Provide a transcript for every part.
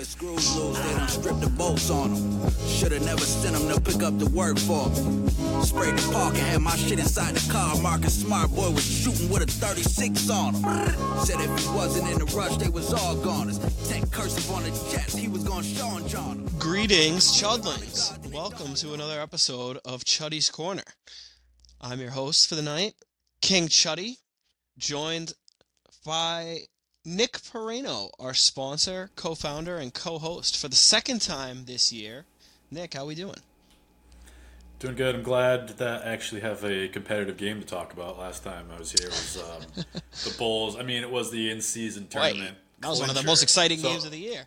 boys screws loose, they done stripped the bolts on them. Should've never sent them to pick up the work for me. Sprayed the park and had my shit inside the car. Marcus Smart Boy was shooting with a 36 on him. Said if he wasn't in the rush, they was all goners. Tech cursive on the jets, he was gonna Sean John. Greetings, Chudlings. Welcome to another episode of Chuddy's Corner. I'm your host for the night, King Chuddy, joined by Nick Piraino, our sponsor, co-founder, and co-host for the second time this year. Nick, how we doing? Doing good. I'm glad that I actually have a competitive game to talk about. Last time I was here was um, the Bulls. I mean, it was the in-season tournament. Right. That was one of the most exciting so games of the year.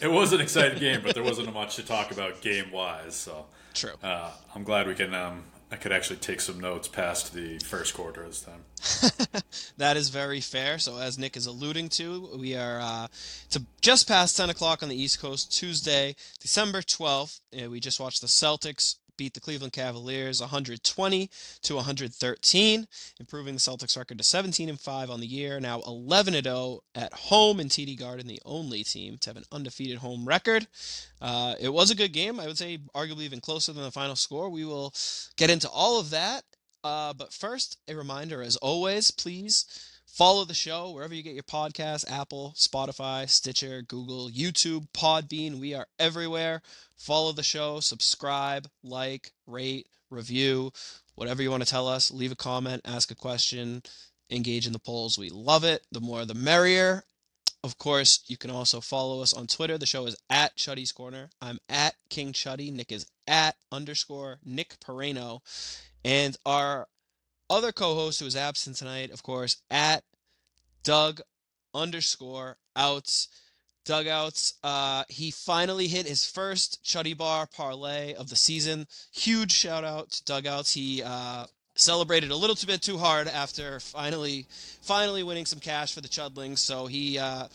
It was an exciting game, but there wasn't much to talk about game-wise. So true. Uh, I'm glad we can. Um, I could actually take some notes past the first quarter this time. that is very fair. So, as Nick is alluding to, we are uh, to just past 10 o'clock on the East Coast, Tuesday, December 12th. Uh, we just watched the Celtics beat the Cleveland Cavaliers 120 to 113, improving the Celtics record to 17 and 5 on the year. Now 11 and 0 at home in TD Garden, the only team to have an undefeated home record. Uh, it was a good game. I would say arguably even closer than the final score. We will get into all of that. Uh, but first, a reminder, as always, please Follow the show wherever you get your podcasts Apple, Spotify, Stitcher, Google, YouTube, Podbean. We are everywhere. Follow the show, subscribe, like, rate, review, whatever you want to tell us. Leave a comment, ask a question, engage in the polls. We love it. The more the merrier. Of course, you can also follow us on Twitter. The show is at Chuddy's Corner. I'm at King Chuddy. Nick is at underscore Nick Piraino. And our other co-host who is absent tonight, of course, at Doug underscore outs. Doug Outs. Uh, he finally hit his first Chuddy Bar parlay of the season. Huge shout out to Doug Outs. He uh, celebrated a little too bit too hard after finally, finally winning some cash for the Chudlings. So he uh,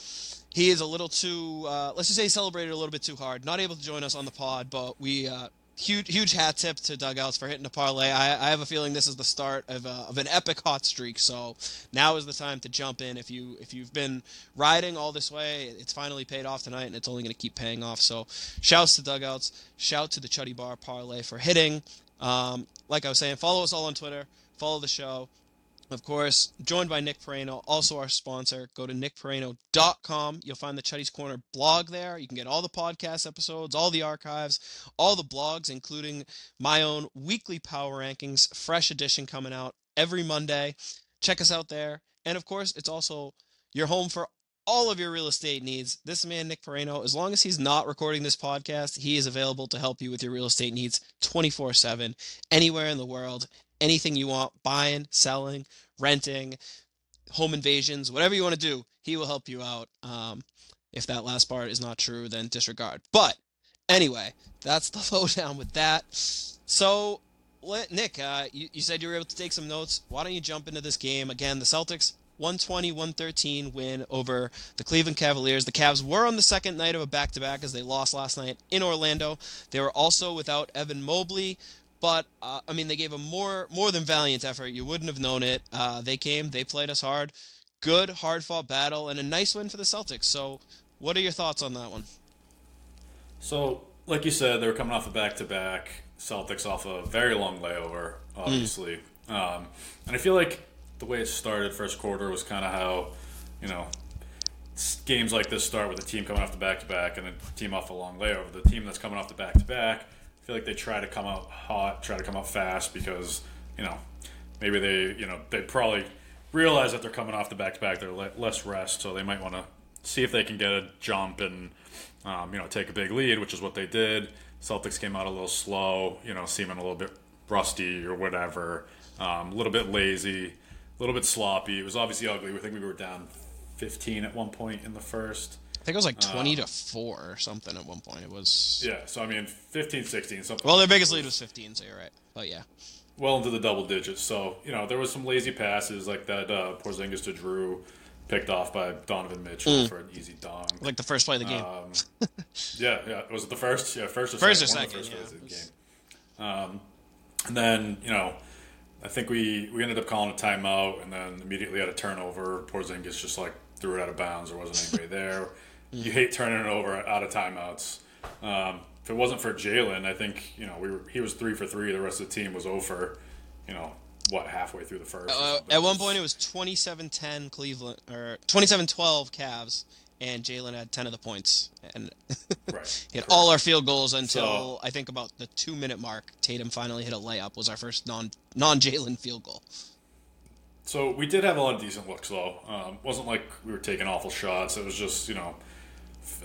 he is a little too. Uh, let's just say he celebrated a little bit too hard. Not able to join us on the pod, but we uh, huge huge hat tip to Doug Outs for hitting a parlay. I, I have a feeling this is the start of, a, of an epic hot streak. So now is the time to jump in. If you if you've been riding all this way, it's finally paid off tonight, and it's only going to keep paying off. So shouts to Doug Outs. Shout to the Chuddy Bar parlay for hitting. Um, like I was saying, follow us all on Twitter. Follow the show of course, joined by Nick Piraino, also our sponsor. Go to nickpiraino.com. You'll find the Chuddy's Corner blog there. You can get all the podcast episodes, all the archives, all the blogs, including my own weekly power rankings, fresh edition coming out every Monday. Check us out there. And of course, it's also your home for all of your real estate needs. This man, Nick Piraino, as long as he's not recording this podcast, he is available to help you with your real estate needs 24 7, anywhere in the world anything you want buying, selling, renting, home invasions, whatever you want to do, he will help you out. Um, if that last part is not true, then disregard. But anyway, that's the lowdown with that. So, Nick, uh, you, you said you were able to take some notes. Why don't you jump into this game? Again, the Celtics 120 113 win over the Cleveland Cavaliers. The Cavs were on the second night of a back to back as they lost last night in Orlando. They were also without Evan Mobley, but uh, I mean, they gave a more more than valiant effort. You wouldn't have known it. Uh, they came, they played us hard. Good, hard fought battle, and a nice win for the Celtics. So, what are your thoughts on that one? So, like you said, they were coming off a back to back. Celtics off a very long layover, obviously. Mm. Um, and I feel like the way it started first quarter was kind of how, you know, games like this start with a team coming off the back to back and a team off a long layover. The team that's coming off the back to back feel like they try to come out hot, try to come out fast because you know maybe they you know they probably realize that they're coming off the back to back, they're less rest, so they might want to see if they can get a jump and um, you know take a big lead, which is what they did. Celtics came out a little slow, you know, seeming a little bit rusty or whatever, um, a little bit lazy, a little bit sloppy. It was obviously ugly. We think we were down 15 at one point in the first. I think it was like 20 uh, to 4 or something at one point. It was. Yeah, so I mean, 15, 16, something. Well, their biggest lead was 15, so you're right. But yeah. Well into the double digits. So, you know, there was some lazy passes like that uh, Porzingis to Jrue picked off by Donovan Mitchell mm. for an easy dong. Like the first play of the game. Um, yeah, yeah. Was it the first? Yeah, first or first second. First or second, yeah. Was... game. Um, and then, you know, I think we, we ended up calling a timeout and then immediately had a turnover. Porzingis just like threw it out of bounds. There wasn't anybody there. You hate turning it over out of timeouts. Um, if it wasn't for Jalen, I think you know we were, he was three for three. The rest of the team was over. You know what? Halfway through the first. Uh, at one point, it was 27-10 Cleveland or 27-12 Cavs, and Jalen had ten of the points, and right. he had all our field goals until so, I think about the two minute mark. Tatum finally hit a layup. Was our first non non Jalen field goal. So we did have a lot of decent looks though. Um, wasn't like we were taking awful shots. It was just you know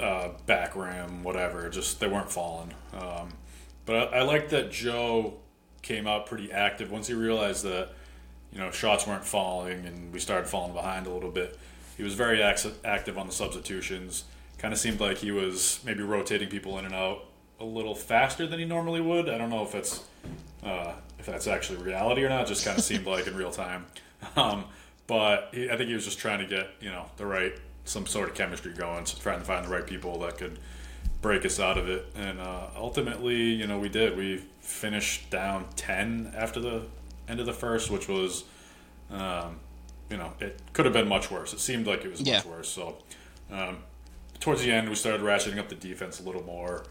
uh, back rim, whatever. Just they weren't falling. Um, but I, I like that Joe came out pretty active once he realized that you know shots weren't falling and we started falling behind a little bit. He was very active on the substitutions. Kind of seemed like he was maybe rotating people in and out a little faster than he normally would. I don't know if it's uh, if that's actually reality or not. Just kind of seemed like in real time. Um, but he, I think he was just trying to get you know the right some sort of chemistry going, so trying to find the right people that could break us out of it. And uh, ultimately, you know, we did. We finished down ten after the end of the first, which was um, you know, it could have been much worse. It seemed like it was yeah. much worse. So, um, towards the end, we started ratcheting up the defense a little more.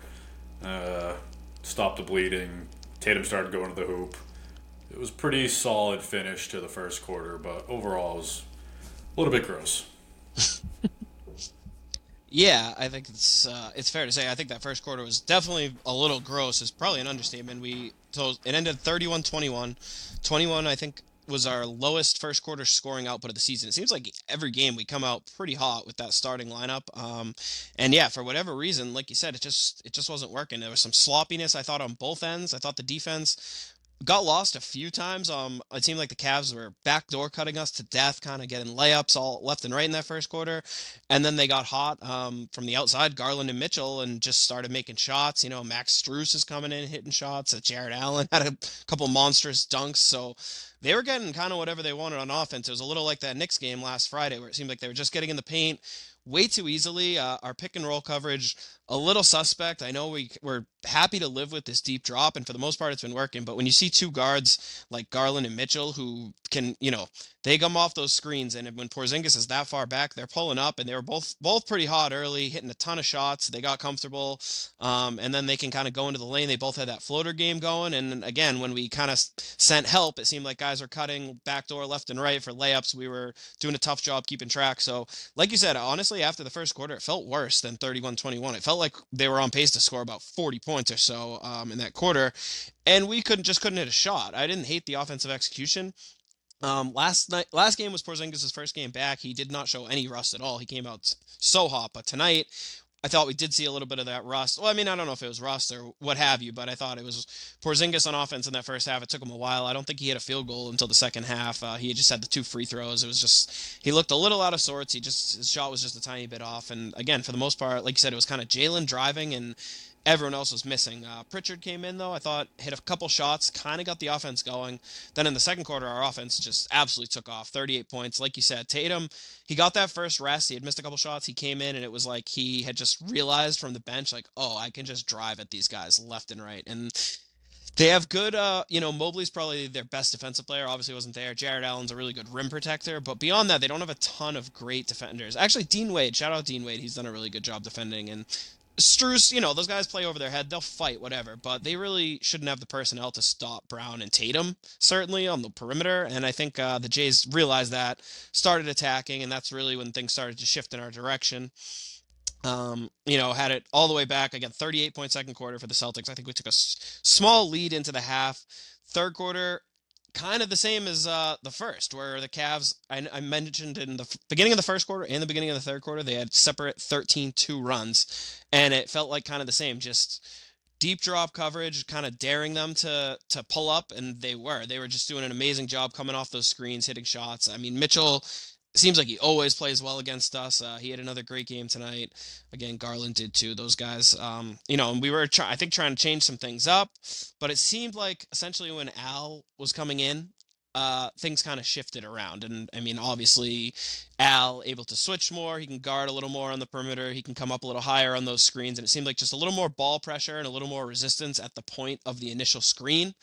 Uh, stopped the bleeding. Tatum started going to the hoop. It was pretty solid finish to the first quarter, but overall, it was a little bit gross. yeah, I think it's uh, it's fair to say. I think that first quarter was definitely a little gross. It's probably an understatement. We so it ended 31-21. 21, I think was our lowest first quarter scoring output of the season. It seems like every game we come out pretty hot with that starting lineup. Um, and yeah, for whatever reason, like you said, it just it just wasn't working. There was some sloppiness I thought on both ends. I thought the defense got lost a few times. Um, it seemed like the Cavs were backdoor cutting us to death, kind of getting layups all left and right in that first quarter, and then they got hot um, from the outside, Garland and Mitchell, and just started making shots. You know, Max Strus is coming in hitting shots. Jarrett Allen had a couple monstrous dunks, so they were getting kind of whatever they wanted on offense. It was a little like that Knicks game last Friday, where it seemed like they were just getting in the paint way too easily. Uh, our pick and roll coverage a little suspect. I know we we're happy to live with this deep drop, and for the most part, it's been working. But when you see two guards like Garland and Mitchell who can, you know, they come off those screens, and when Porzingis is that far back, they're pulling up, and they were both both pretty hot early, hitting a ton of shots. They got comfortable, um, and then they can kind of go into the lane. They both had that floater game going, and again, when we kind of sent help, it seemed like guys are cutting backdoor left and right for layups. We were doing a tough job keeping track. So, like you said, honestly, after the first quarter, it felt worse than 31-21. It felt like they were on pace to score about 40 points or so um, in that quarter, and we couldn't just couldn't hit a shot. I didn't hate the offensive execution. Um, last night, last game was Porzingis' first game back. He did not show any rust at all. He came out so hot, but tonight I thought we did see a little bit of that rust. Well, I mean, I don't know if it was rust or what have you, but I thought it was Porzingis on offense in that first half. It took him a while. I don't think he had a field goal until the second half. Uh, he just had the two free throws. It was just he looked a little out of sorts. He just his shot was just a tiny bit off. And again, for the most part, like you said, it was kind of Jalen driving and everyone else was missing. Uh, Pritchard came in though. I thought hit a couple shots, kind of got the offense going. Then in the second quarter, our offense just absolutely took off. 38 points, like you said. Tatum, he got that first rest. He had missed a couple shots. He came in and it was like he had just realized from the bench, like, oh, I can just drive at these guys left and right. And they have good, uh, you know, Mobley's probably their best defensive player. Obviously, wasn't there. Jarrett Allen's a really good rim protector, but beyond that, they don't have a ton of great defenders. Actually, Dean Wade, shout out Dean Wade, he's done a really good job defending. And Strus, you know, those guys play over their head. They'll fight, whatever, but they really shouldn't have the personnel to stop Brown and Tatum, certainly on the perimeter. And I think uh, the Jays realized that, started attacking, and that's really when things started to shift in our direction. Um, you know, had it all the way back again, 38 point second quarter for the Celtics. I think we took a s- small lead into the half. Third quarter, kind of the same as uh, the first, where the Cavs, I, I, mentioned in the beginning of the first quarter and the beginning of the third quarter, they had separate 13 2 runs. And it felt like kind of the same, just deep drop coverage, kind of daring them to to pull up, and they were. They were just doing an amazing job coming off those screens, hitting shots. I mean, Mitchell seems like he always plays well against us. Uh, he had another great game tonight. Again, Garland did too. Those guys, um, you know, and we were, try- I think, trying to change some things up, but it seemed like essentially when Al was coming in, uh, things kind of shifted around. And I mean, obviously, Al able to switch more. He can guard a little more on the perimeter. He can come up a little higher on those screens, and it seemed like just a little more ball pressure and a little more resistance at the point of the initial screen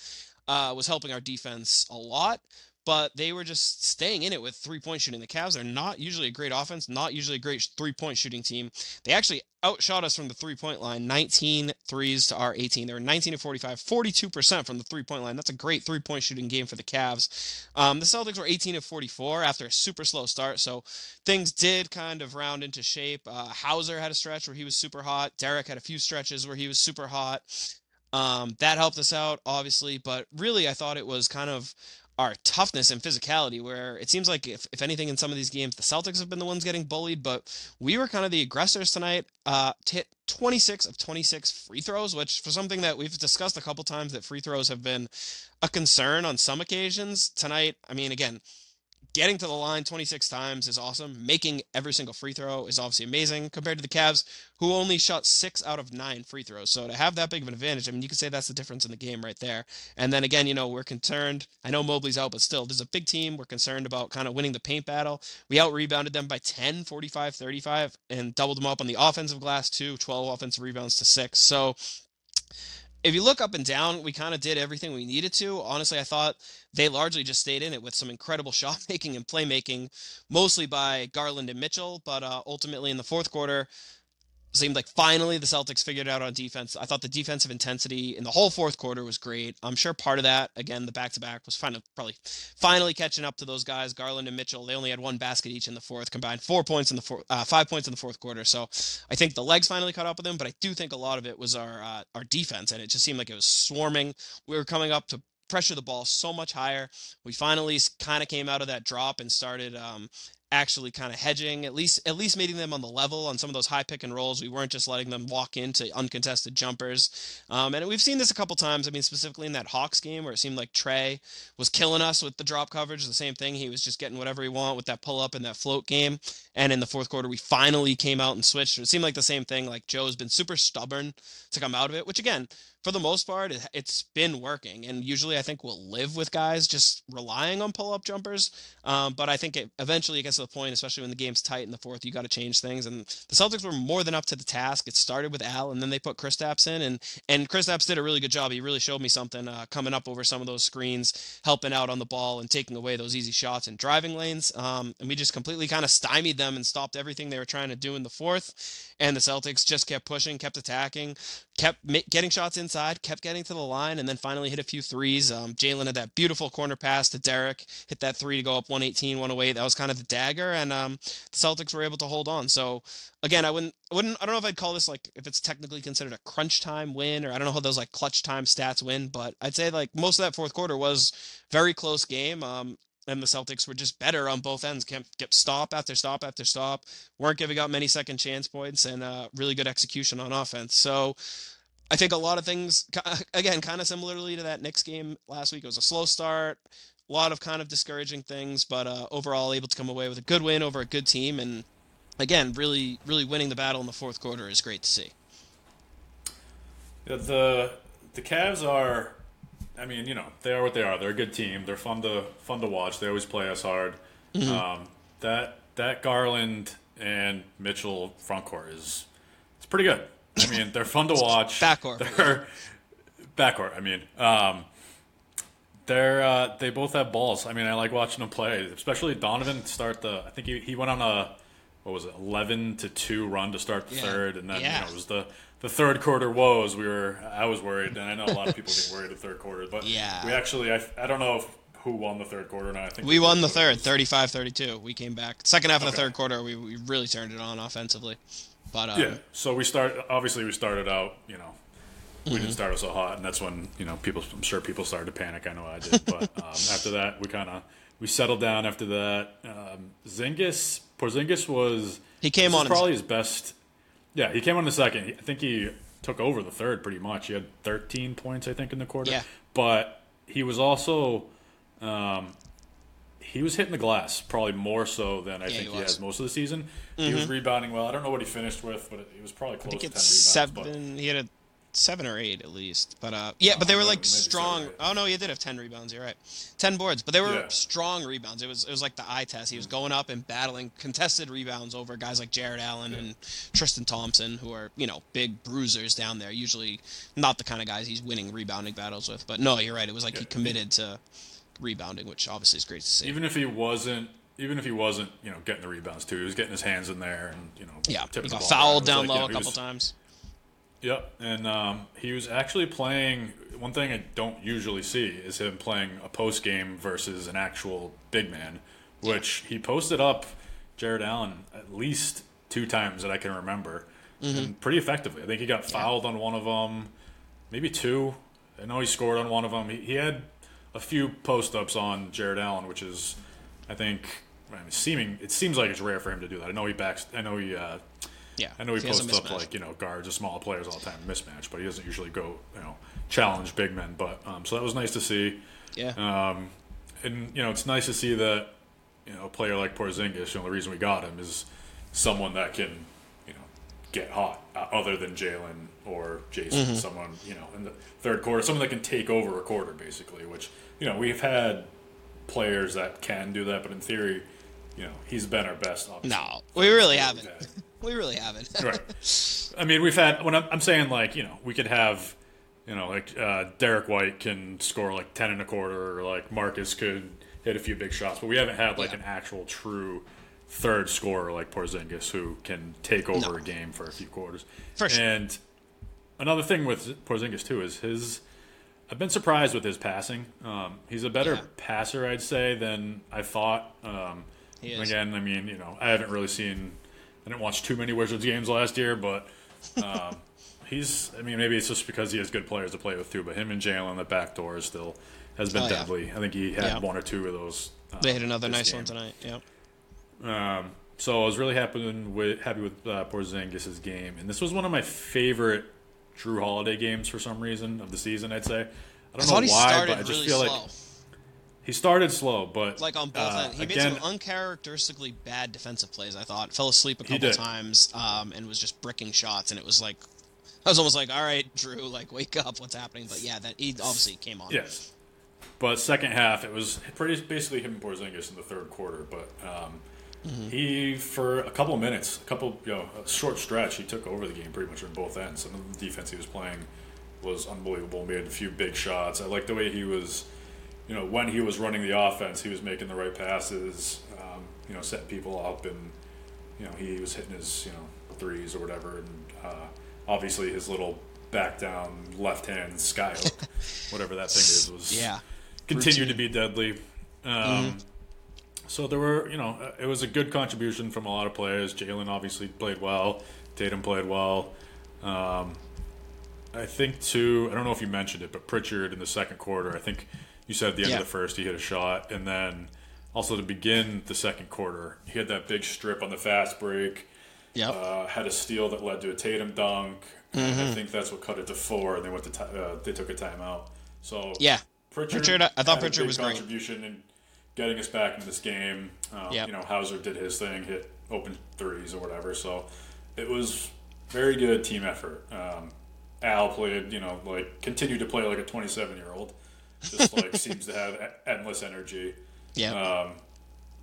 uh, was helping our defense a lot. But they were just staying in it with three point shooting. The Cavs are not usually a great offense, not usually a great three point shooting team. They actually outshot us from the three point line 19 threes to our 18. They were 19 to 45, 42% from the three point line. That's a great three point shooting game for the Cavs. Um, the Celtics were 18 to 44 after a super slow start, so things did kind of round into shape. Uh, Hauser had a stretch where he was super hot. Derrick had a few stretches where he was super hot. Um, that helped us out, obviously, but really, I thought it was kind of our toughness and physicality, where it seems like if, if anything in some of these games, the Celtics have been the ones getting bullied, but we were kind of the aggressors tonight. Uh, hit 26 of 26 free throws, which for something that we've discussed a couple times that free throws have been a concern on some occasions. Tonight, I mean, again, getting to the line 26 times is awesome. Making every single free throw is obviously amazing compared to the Cavs, who only shot six out of nine free throws. So to have that big of an advantage, I mean, you could say that's the difference in the game right there. And then again, you know, we're concerned. I know Mobley's out, but still, there's a big team. We're concerned about kind of winning the paint battle. We out rebounded them by 10, 45, 35, and doubled them up on the offensive glass too, 12 offensive rebounds to six. So if you look up and down, we kind of did everything we needed to. Honestly, I thought they largely just stayed in it with some incredible shot making and playmaking, mostly by Garland and Mitchell. But uh, ultimately, in the fourth quarter, seemed like finally the Celtics figured out on defense. I thought the defensive intensity in the whole fourth quarter was great. I'm sure part of that, again, the back to back was finally probably finally catching up to those guys, Garland and Mitchell. They only had one basket each in the fourth, combined four points in the four, uh, five points in the fourth quarter. So I think the legs finally caught up with them, but I do think a lot of it was our uh, our defense, and it just seemed like it was swarming. We were coming up to pressure the ball so much higher. We finally kind of came out of that drop and started um, actually kind of hedging, at least at least meeting them on the level on some of those high pick and rolls. We weren't just letting them walk into uncontested jumpers. Um, and we've seen this a couple times. I mean, specifically in that Hawks game where it seemed like Trae was killing us with the drop coverage. The same thing. He was just getting whatever he want with that pull up and that float game. And in the fourth quarter, we finally came out and switched. It seemed like the same thing. Like Joe's been super stubborn to come out of it, which again, for the most part, it's been working. And usually, I think we'll live with guys just relying on pull up jumpers. Um, but I think it eventually it gets to the point, especially when the game's tight in the fourth, you got to change things. And the Celtics were more than up to the task. It started with Al, and then they put Kristaps in, and and Kristaps did a really good job. He really showed me something uh, coming up over some of those screens, helping out on the ball and taking away those easy shots and driving lanes. Um, and we just completely kind of stymied them and stopped everything they were trying to do in the fourth. And the Celtics just kept pushing, kept attacking, kept getting shots inside, kept getting to the line, and then finally hit a few threes. Um, Jalen had that beautiful corner pass to Derrick, hit that three to go up 118, 108. That was kind of the dagger, and um, the Celtics were able to hold on. So again, I wouldn't, I wouldn't, I don't know if I'd call this like if it's technically considered a crunch time win, or I don't know how those like clutch time stats win, but I'd say like most of that fourth quarter was very close game. Um, and the Celtics were just better on both ends. Kept, kept stop after stop after stop. weren't giving up many second chance points, and uh, really good execution on offense. So I think a lot of things, again, kind of similarly to that Knicks game last week. It was a slow start, a lot of kind of discouraging things, but uh, overall able to come away with a good win over a good team, and again, really, really winning the battle in the fourth quarter is great to see. Yeah, the the Cavs are I mean, you know, they are what they are. They're a good team. They're fun to fun to watch. They always play us hard. Mm-hmm. Um, that that Garland and Mitchell front court is it's pretty good. I mean, they're fun to watch. Backcourt. They're backcourt. I mean, um, they're uh, they both have balls. I mean, I like watching them play, especially Donovan start the. I think he, he went on a what was it, eleven to two run to start the yeah. third, and then yeah. you know it was the the third quarter woes, we were I was worried, and I know a lot of people get worried the third quarter, but yeah, we actually I, I don't know if, who won the third quarter. Now I think we won the third, 35-32. We came back second half of the third quarter. We, we really turned it on offensively, but um, yeah. So we start obviously we started out you know we mm-hmm. didn't start so hot, and that's when you know people. I'm sure people started to panic. I know I did, but um, after that we kind of we settled down. After that, um, Zingis Porzingis was he came on probably his best yeah, he came on the second. I think he took over the third pretty much. He had 13 points, I think, in the quarter. Yeah. But he was also, um, he was hitting the glass probably more so than I yeah, think he, he has most of the season. Mm-hmm. He was mm-hmm. rebounding well. I don't know what he finished with, but it, was probably close to 10 rebounds. Seven. But... He had a seven or eight at least. But uh, yeah, but they were like strong. Oh no, he did have ten rebounds. You're right, ten boards. But they were yeah. strong rebounds. It was it was like the eye test. He was going up and battling contested rebounds over guys like Jarrett Allen yeah. and Tristan Thompson, who are you know big bruisers down there. Usually not the kind of guys he's winning rebounding battles with. But no, you're right. It was like yeah. he committed to rebounding, which obviously is great to see. Even if he wasn't, even if he wasn't, you know, getting the rebounds too, he was getting his hands in there and you know, yeah, he got fouled down was low you a know, he couple was- times. Yep, and um, he was actually playing. One thing I don't usually see is him playing a post game versus an actual big man, which he posted up Jarrett Allen at least two times that I can remember, Mm-hmm. and pretty effectively. I think he got fouled on one of them, maybe two. I know he scored on one of them. He, he had a few post ups on Jarrett Allen, which is, I think, I mean, seeming. It seems like it's rare for him to do that. I know he backs. I know he. Uh, Yeah, I know he he posts up like you know guards or small players all the time, mismatch, but he doesn't usually go you know challenge big men. But um, so that was nice to see, Yeah, um, and you know it's nice to see that you know a player like Porzingis. You know the reason we got him is someone that can you know get hot, uh, other than Jalen or Jason. Mm-hmm. Someone you know in the third quarter, someone that can take over a quarter basically. Which you know we've had players that can do that, but in theory, you know he's been our best. Obviously, no, we really haven't. We really haven't. right. I mean, we've had when I'm, I'm saying like you know we could have you know like uh, Derrick White can score like ten and a quarter, or like Marcus could hit a few big shots, but we haven't had like Yeah. an actual true third scorer like Porzingis who can take over No. a game for a few quarters. For sure. And another thing with Porzingis too is his. I've been surprised with his passing. Um, he's a better Yeah. passer, I'd say, than I thought. Um, again, I mean, you know, I haven't really seen. I didn't watch too many Wizards games last year, but um, he's. I mean, maybe it's just because he has good players to play with too. But him and Jalen, the back door, is still has been Oh, yeah. deadly. I think he had Yeah. one or two of those. Uh, They hit another nice game. one tonight. Yep. Um, so I was really happy with happy with uh, Porzingis' game, and this was one of my favorite Jrue Holiday games for some reason of the season. I'd say. I I don't thought know why, but I just really feel slow. like he started slow, but like on both uh, ends. He again, made some uncharacteristically bad defensive plays. I thought fell asleep a couple times um, and was just bricking shots, and it was like I was almost like, "All right, Jrue, like wake up, what's happening?" But yeah, that he obviously came on. Yes. But second half, it was pretty basically him and Porzingis in the third quarter. But um, he, for a couple of minutes, a couple, you know, a short stretch, he took over the game pretty much on both ends. Some of the defense he was playing was unbelievable. Made a few big shots. I like the way he was, you know, when he was running the offense, he was making the right passes, um, you know, setting people up, and you know, he was hitting his, you know, threes or whatever. And uh, obviously, his little back down left hand skyhook, whatever that thing is, was Yeah. continued to be deadly. Um, So there were, you know, it was a good contribution from a lot of players. Jalen obviously played well. Tatum played well. Um, I think too. I don't know if you mentioned it, but Pritchard in the second quarter. I think you said at the end Yeah. of the first he hit a shot, and then also to begin the second quarter, he had that big strip on the fast break. Yep. Uh, had a steal that led to a Tatum dunk. Mm-hmm. I think that's what cut it to four, and they went to ti uh, they took a timeout. So yeah. Pritchard, Pritchard, I- thought Pritchard was great. contribution getting us back into this game. Um, Yep. You know, Hauser did his thing, hit open threes or whatever. So it was very good team effort. Um, Al played, you know, like continued to play like a 27 year old. Just like seems to have endless energy. Yeah. Um,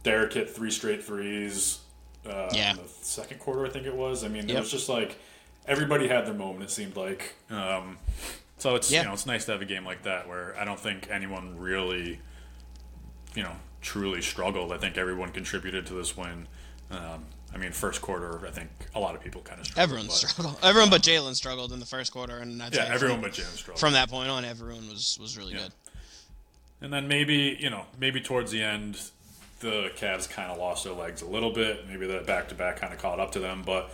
Derrick hit three straight threes. Uh, Yeah. In the second quarter, I think it was. I mean, it Yep. was just like everybody had their moment. It seemed like. Um, so it's Yeah. you know it's nice to have a game like that where I don't think anyone really, you know, truly struggled. I think everyone contributed to this win. Um, I mean, first quarter, I think a lot of people kind of struggled. Everyone but- struggled. Everyone but Jalen struggled in the first quarter, and I'd Yeah, everyone from, but Jalen struggled. from that point on, everyone was was really Yeah. good. And then maybe, you know, maybe towards the end, the Cavs kind of lost their legs a little bit. Maybe that back to back kind of caught up to them. But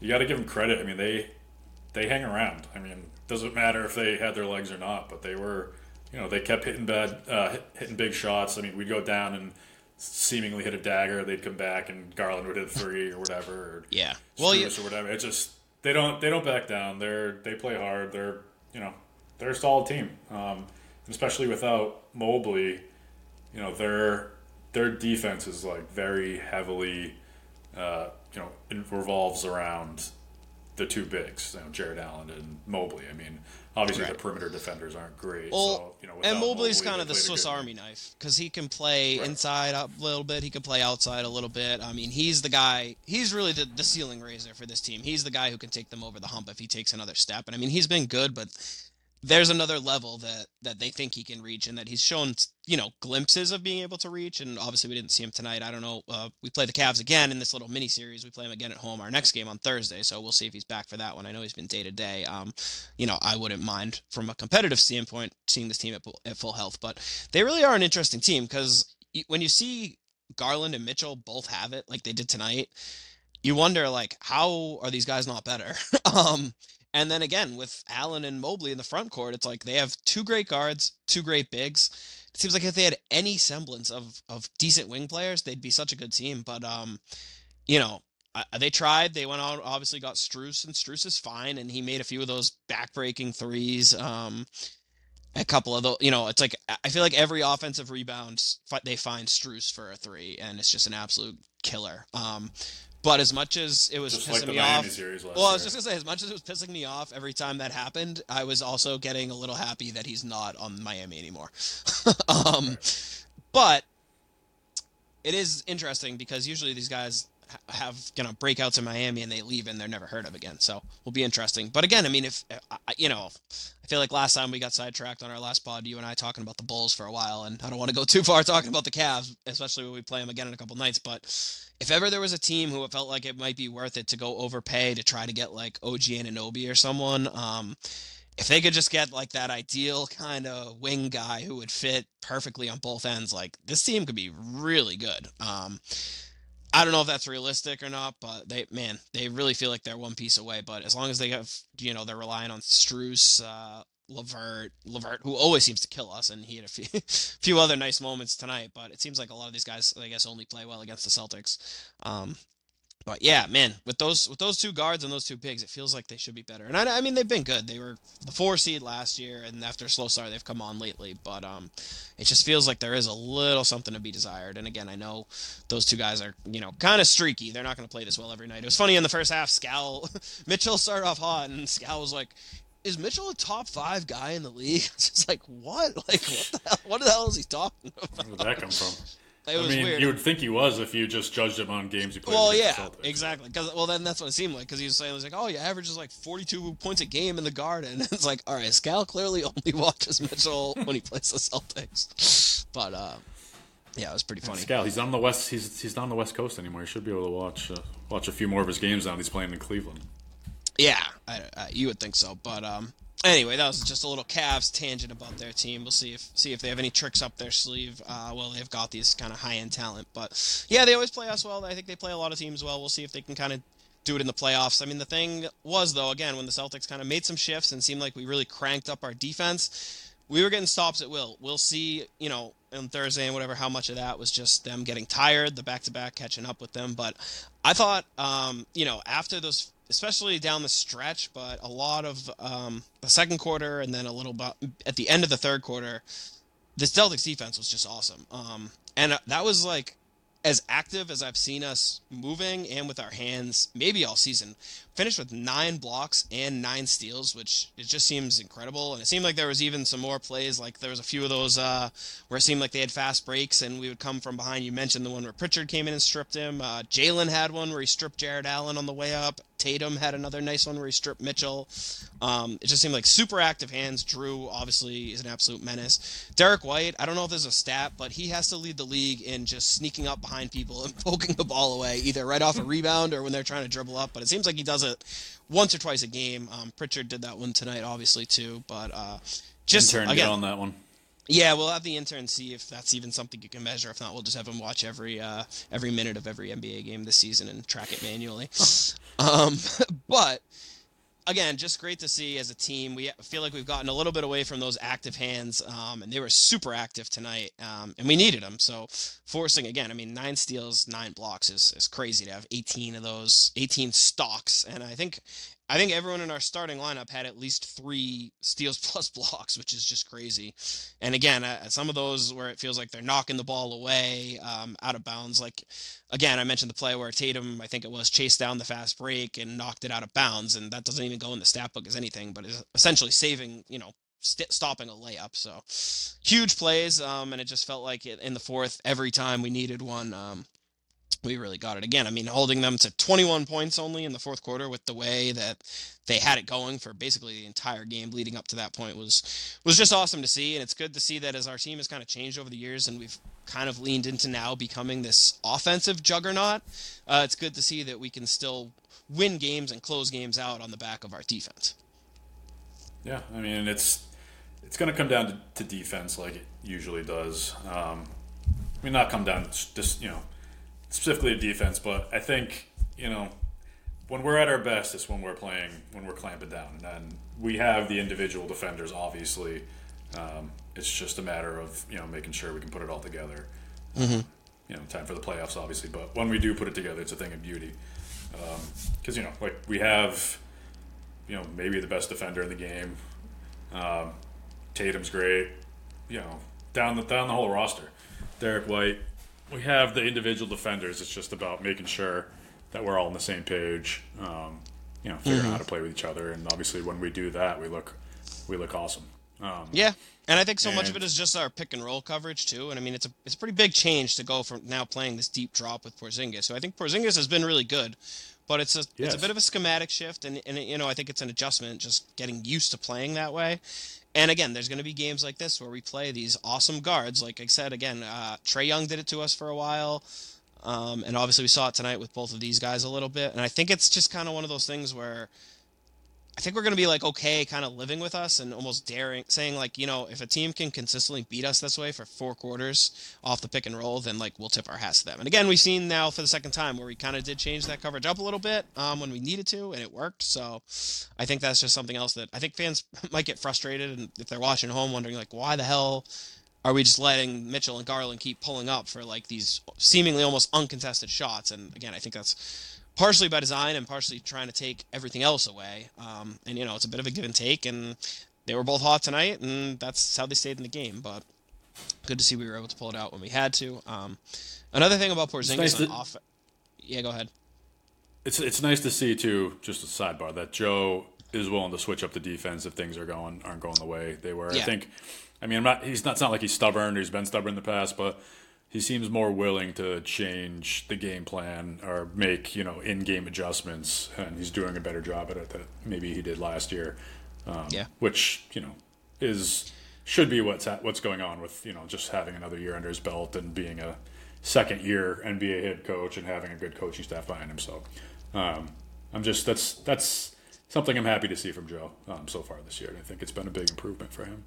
you got to give them credit. I mean, they they hang around. I mean, doesn't matter if they had their legs or not, but they were, you know, they kept hitting bad, uh, hit, hitting big shots. I mean, we'd go down and seemingly hit a dagger. They'd come back and Garland would hit a three or whatever. Or Yeah. Well, you, or whatever. It's just they don't they don't back down. They're they play hard. They're you know they're a solid team, um, especially without Mobley. You know their their defense is like very heavily uh, you know revolves around the two bigs, you know, Jarrett Allen and Mobley. I mean, obviously Correct. the perimeter defenders aren't great. Well, so, you know, and Mobley's Mobley, kind of the Swiss Army knife because he can play Right. inside a little bit. He can play outside a little bit. I mean, he's the guy. He's really the, the ceiling raiser for this team. He's the guy who can take them over the hump if he takes another step. And I mean, he's been good, but there's another level that that they think he can reach and that he's shown you know glimpses of being able to reach. And obviously we didn't see him tonight. I don't know uh, we play the Cavs again in this little mini series we play him again at home our next game on thursday. So we'll see if he's back for that one. I know he's been day to day you know i wouldn't mind from a competitive standpoint seeing this team at, at full health but they really are an interesting team because when you see garland and mitchell both have it like they did tonight you wonder like how are these guys not better? Um and then again with Allen and Mobley in the front court, it's like they have two great guards, two great bigs. It seems like if they had any semblance of of decent wing players, they'd be such a good team. But um, you know, they tried. They went on. Obviously, got Strus, and Strus is fine, and he made a few of those backbreaking threes. Um, a couple of the, you know, it's like I feel like every offensive rebound they find Strus for a three, and it's just an absolute killer. Um, but as much as it was just pissing like me Miami off, well, I was just gonna say, as much as it was pissing me off every time that happened, I was also getting a little happy that he's not on Miami anymore. um, right. But it is interesting because usually these guys have you know breakouts in Miami and they leave and they're never heard of again. So will be interesting. But again, I mean, if you know, I feel like last time we got sidetracked on our last pod, you and I talking about the Bulls for a while, and I don't want to go too far talking about the Cavs, especially when we play them again in a couple nights. But if ever there was a team who felt like it might be worth it to go overpay to try to get like OG Anunoby or someone, um, if they could just get like that ideal kind of wing guy who would fit perfectly on both ends, like this team could be really good. Um, I don't know if that's realistic or not, but they man, they really feel like they're one piece away. But as long as they have, you know, they're relying on Strus, uh, LeVert, LeVert, who always seems to kill us, and he had a few, few other nice moments tonight. But it seems like a lot of these guys, I guess, only play well against the Celtics. Um, but yeah, man, with those with those two guards and those two bigs, it feels like they should be better. And I, I mean, they've been good. They were the four seed last year, and after a slow start, they've come on lately. But um, it just feels like there is a little something to be desired. And again, I know those two guys are you know kind of streaky. They're not going to play this well every night. It was funny in the first half. Scal Mitchell started off hot, and Scal was like, is Mitchell a top five guy in the league? It's just like what? Like what the hell? What the hell is he talking about? Where did that come from? It was I mean, weird. you would think he was if you just judged him on games he played. Well, yeah, exactly. Because well, then that's what it seemed like. Because he was saying, he was like, "Oh, he averages like 42 points a game in the Garden." it's like, all right, Scal clearly only watches Mitchell when he plays the Celtics. But uh, yeah, it was pretty funny. Scal, he's on the west. He's he's not on the West Coast anymore. He should be able to watch uh, watch a few more of his games now. He's playing in Cleveland. Yeah, I, I, you would think so. But um, Anyway, that was just a little Cavs tangent about their team. We'll see if see if they have any tricks up their sleeve. Uh, well, they've got these kind of high end talent, but yeah, they always play us well. I think they play a lot of teams well. We'll see if they can kind of do it in the playoffs. I mean, the thing was though, again, when the Celtics kind of made some shifts and seemed like we really cranked up our defense, we were getting stops at will. We'll see, you know, on Thursday and whatever, how much of that was just them getting tired, the back to back catching up with them. But I thought, um, you know, after those especially down the stretch, but a lot of um, the second quarter and then a little bit at the end of the third quarter, the Celtics defense was just awesome. Um, and uh, that was like as active as I've seen us moving and with our hands, maybe all season. Finished with nine blocks and nine steals, which it just seems incredible. And it seemed like there was even some more plays, like there was a few of those uh, where it seemed like they had fast breaks and we would come from behind. You mentioned the one where Pritchard came in and stripped him. Uh, Jalen had one where he stripped Jarrett Allen on the way up. Tatum had another nice one where he stripped Mitchell. Um, it just seemed like super active hands. Jrue obviously is an absolute menace. Derrick White, I don't know if there's a stat, but he has to lead the league in just sneaking up behind people and poking the ball away, either right off a rebound or when they're trying to dribble up. But it seems like he does it once or twice a game. Um, Pritchard did that one tonight, obviously too. But uh, just Intern again, get on that one. yeah, we'll have the intern see if that's even something you can measure. If not, we'll just have him watch every uh, every minute of every NBA game this season and track it manually. um, but again, just great to see as a team. We feel like we've gotten a little bit away from those active hands, um, and they were super active tonight, um, and we needed them. So forcing again, I mean, nine steals, nine blocks is, is crazy to have 18 of those, 18 stocks, and I think I think everyone in our starting lineup had at least three steals plus blocks, which is just crazy. And again, uh, some of those where it feels like they're knocking the ball away um, out of bounds. Like, again, I mentioned the play where Tatum, I think it was, chased down the fast break and knocked it out of bounds. And that doesn't even go in the stat book as anything, but is essentially saving, you know, st- stopping a layup. So huge plays. Um, and it just felt like it, in the fourth, every time we needed one, um, we really got it again. I mean, holding them to 21 points only in the fourth quarter with the way that they had it going for basically the entire game leading up to that point was was just awesome to see and it's good to see that as our team has kind of changed over the years and we've kind of leaned into now becoming this offensive juggernaut. Uh, it's good to see that we can still win games and close games out on the back of our defense. Yeah, I mean it's it's going to come down to, to, defense like it usually does. Um, I mean, not come down just you know specifically defense, but I think you know when we're at our best is when we're playing when we're clamping down, and we have the individual defenders. Obviously, um, it's just a matter of you know making sure we can put it all together. Mm-hmm. You know, time for the playoffs, obviously, but when we do put it together, it's a thing of beauty. Because um, you know, like we have, you know, maybe the best defender in the game. Um, Tatum's great. You know, down the down the whole roster. Derrick White, we have the individual defenders. It's just about making sure that we're all on the same page. Um, you know, figuring mm-hmm. out how to play with each other, and obviously when we do that, we look we look awesome. Um, yeah, and I think so and, much of it is just our pick and roll coverage too. And I mean, it's a it's a pretty big change to go from now playing this deep drop with Porzingis. So I think Porzingis has been really good, but it's a yes. it's a bit of a schematic shift, and and you know I think it's an adjustment, just getting used to playing that way. And again, there's going to be games like this where we play these awesome guards. Like I said, again, uh, Trae Young did it to us for a while. Um, and obviously, we saw it tonight with both of these guys a little bit. And I think it's just kind of one of those things where I think we're going to be like okay, kind of living with us and almost daring, saying like, you know, if a team can consistently beat us this way for four quarters off the pick and roll, then like we'll tip our hats to them. And again, we've seen now for the second time where we kind of did change that coverage up a little bit um, when we needed to, and it worked. So I think that's just something else that I think fans might get frustrated, and if they're watching home, wondering like, why the hell are we just letting Mitchell and Garland keep pulling up for like these seemingly almost uncontested shots? And again, I think that's partially by design and partially trying to take everything else away. Um, and you know, it's a bit of a give and take. And they were both hot tonight, and that's how they stayed in the game. But good to see we were able to pull it out when we had to. Um, another thing about Porzingis nice on off. Yeah, go ahead. It's it's nice to see too. Just a sidebar that Joe is willing to switch up the defense if things are going aren't going the way they were. Yeah. I think. I mean, I'm not. He's not. It's not like he's stubborn. He's been stubborn in the past, but he seems more willing to change the game plan or make you know in-game adjustments, and he's doing a better job at it than maybe he did last year. Um, yeah, which you know is should be what's what's going on with you know just having another year under his belt and being a second year NBA head coach and having a good coaching staff behind him. So um, I'm just that's that's something I'm happy to see from Joe um, so far this year. And I think it's been a big improvement for him.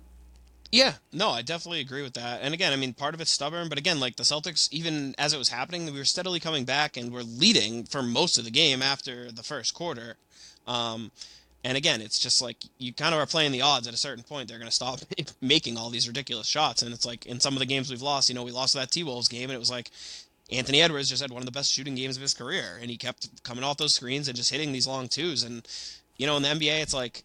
Yeah, no, I definitely agree with that. And again, I mean, part of it's stubborn, but again, like the Celtics, even as it was happening, we were steadily coming back and we're leading for most of the game after the first quarter. Um, and again, it's just like you kind of are playing the odds at a certain point. They're going to stop making all these ridiculous shots. And it's like in some of the games we've lost, you know, we lost that T Wolves game, and it was like Anthony Edwards just had one of the best shooting games of his career. And he kept coming off those screens and just hitting these long twos. And, you know, in the NBA, it's like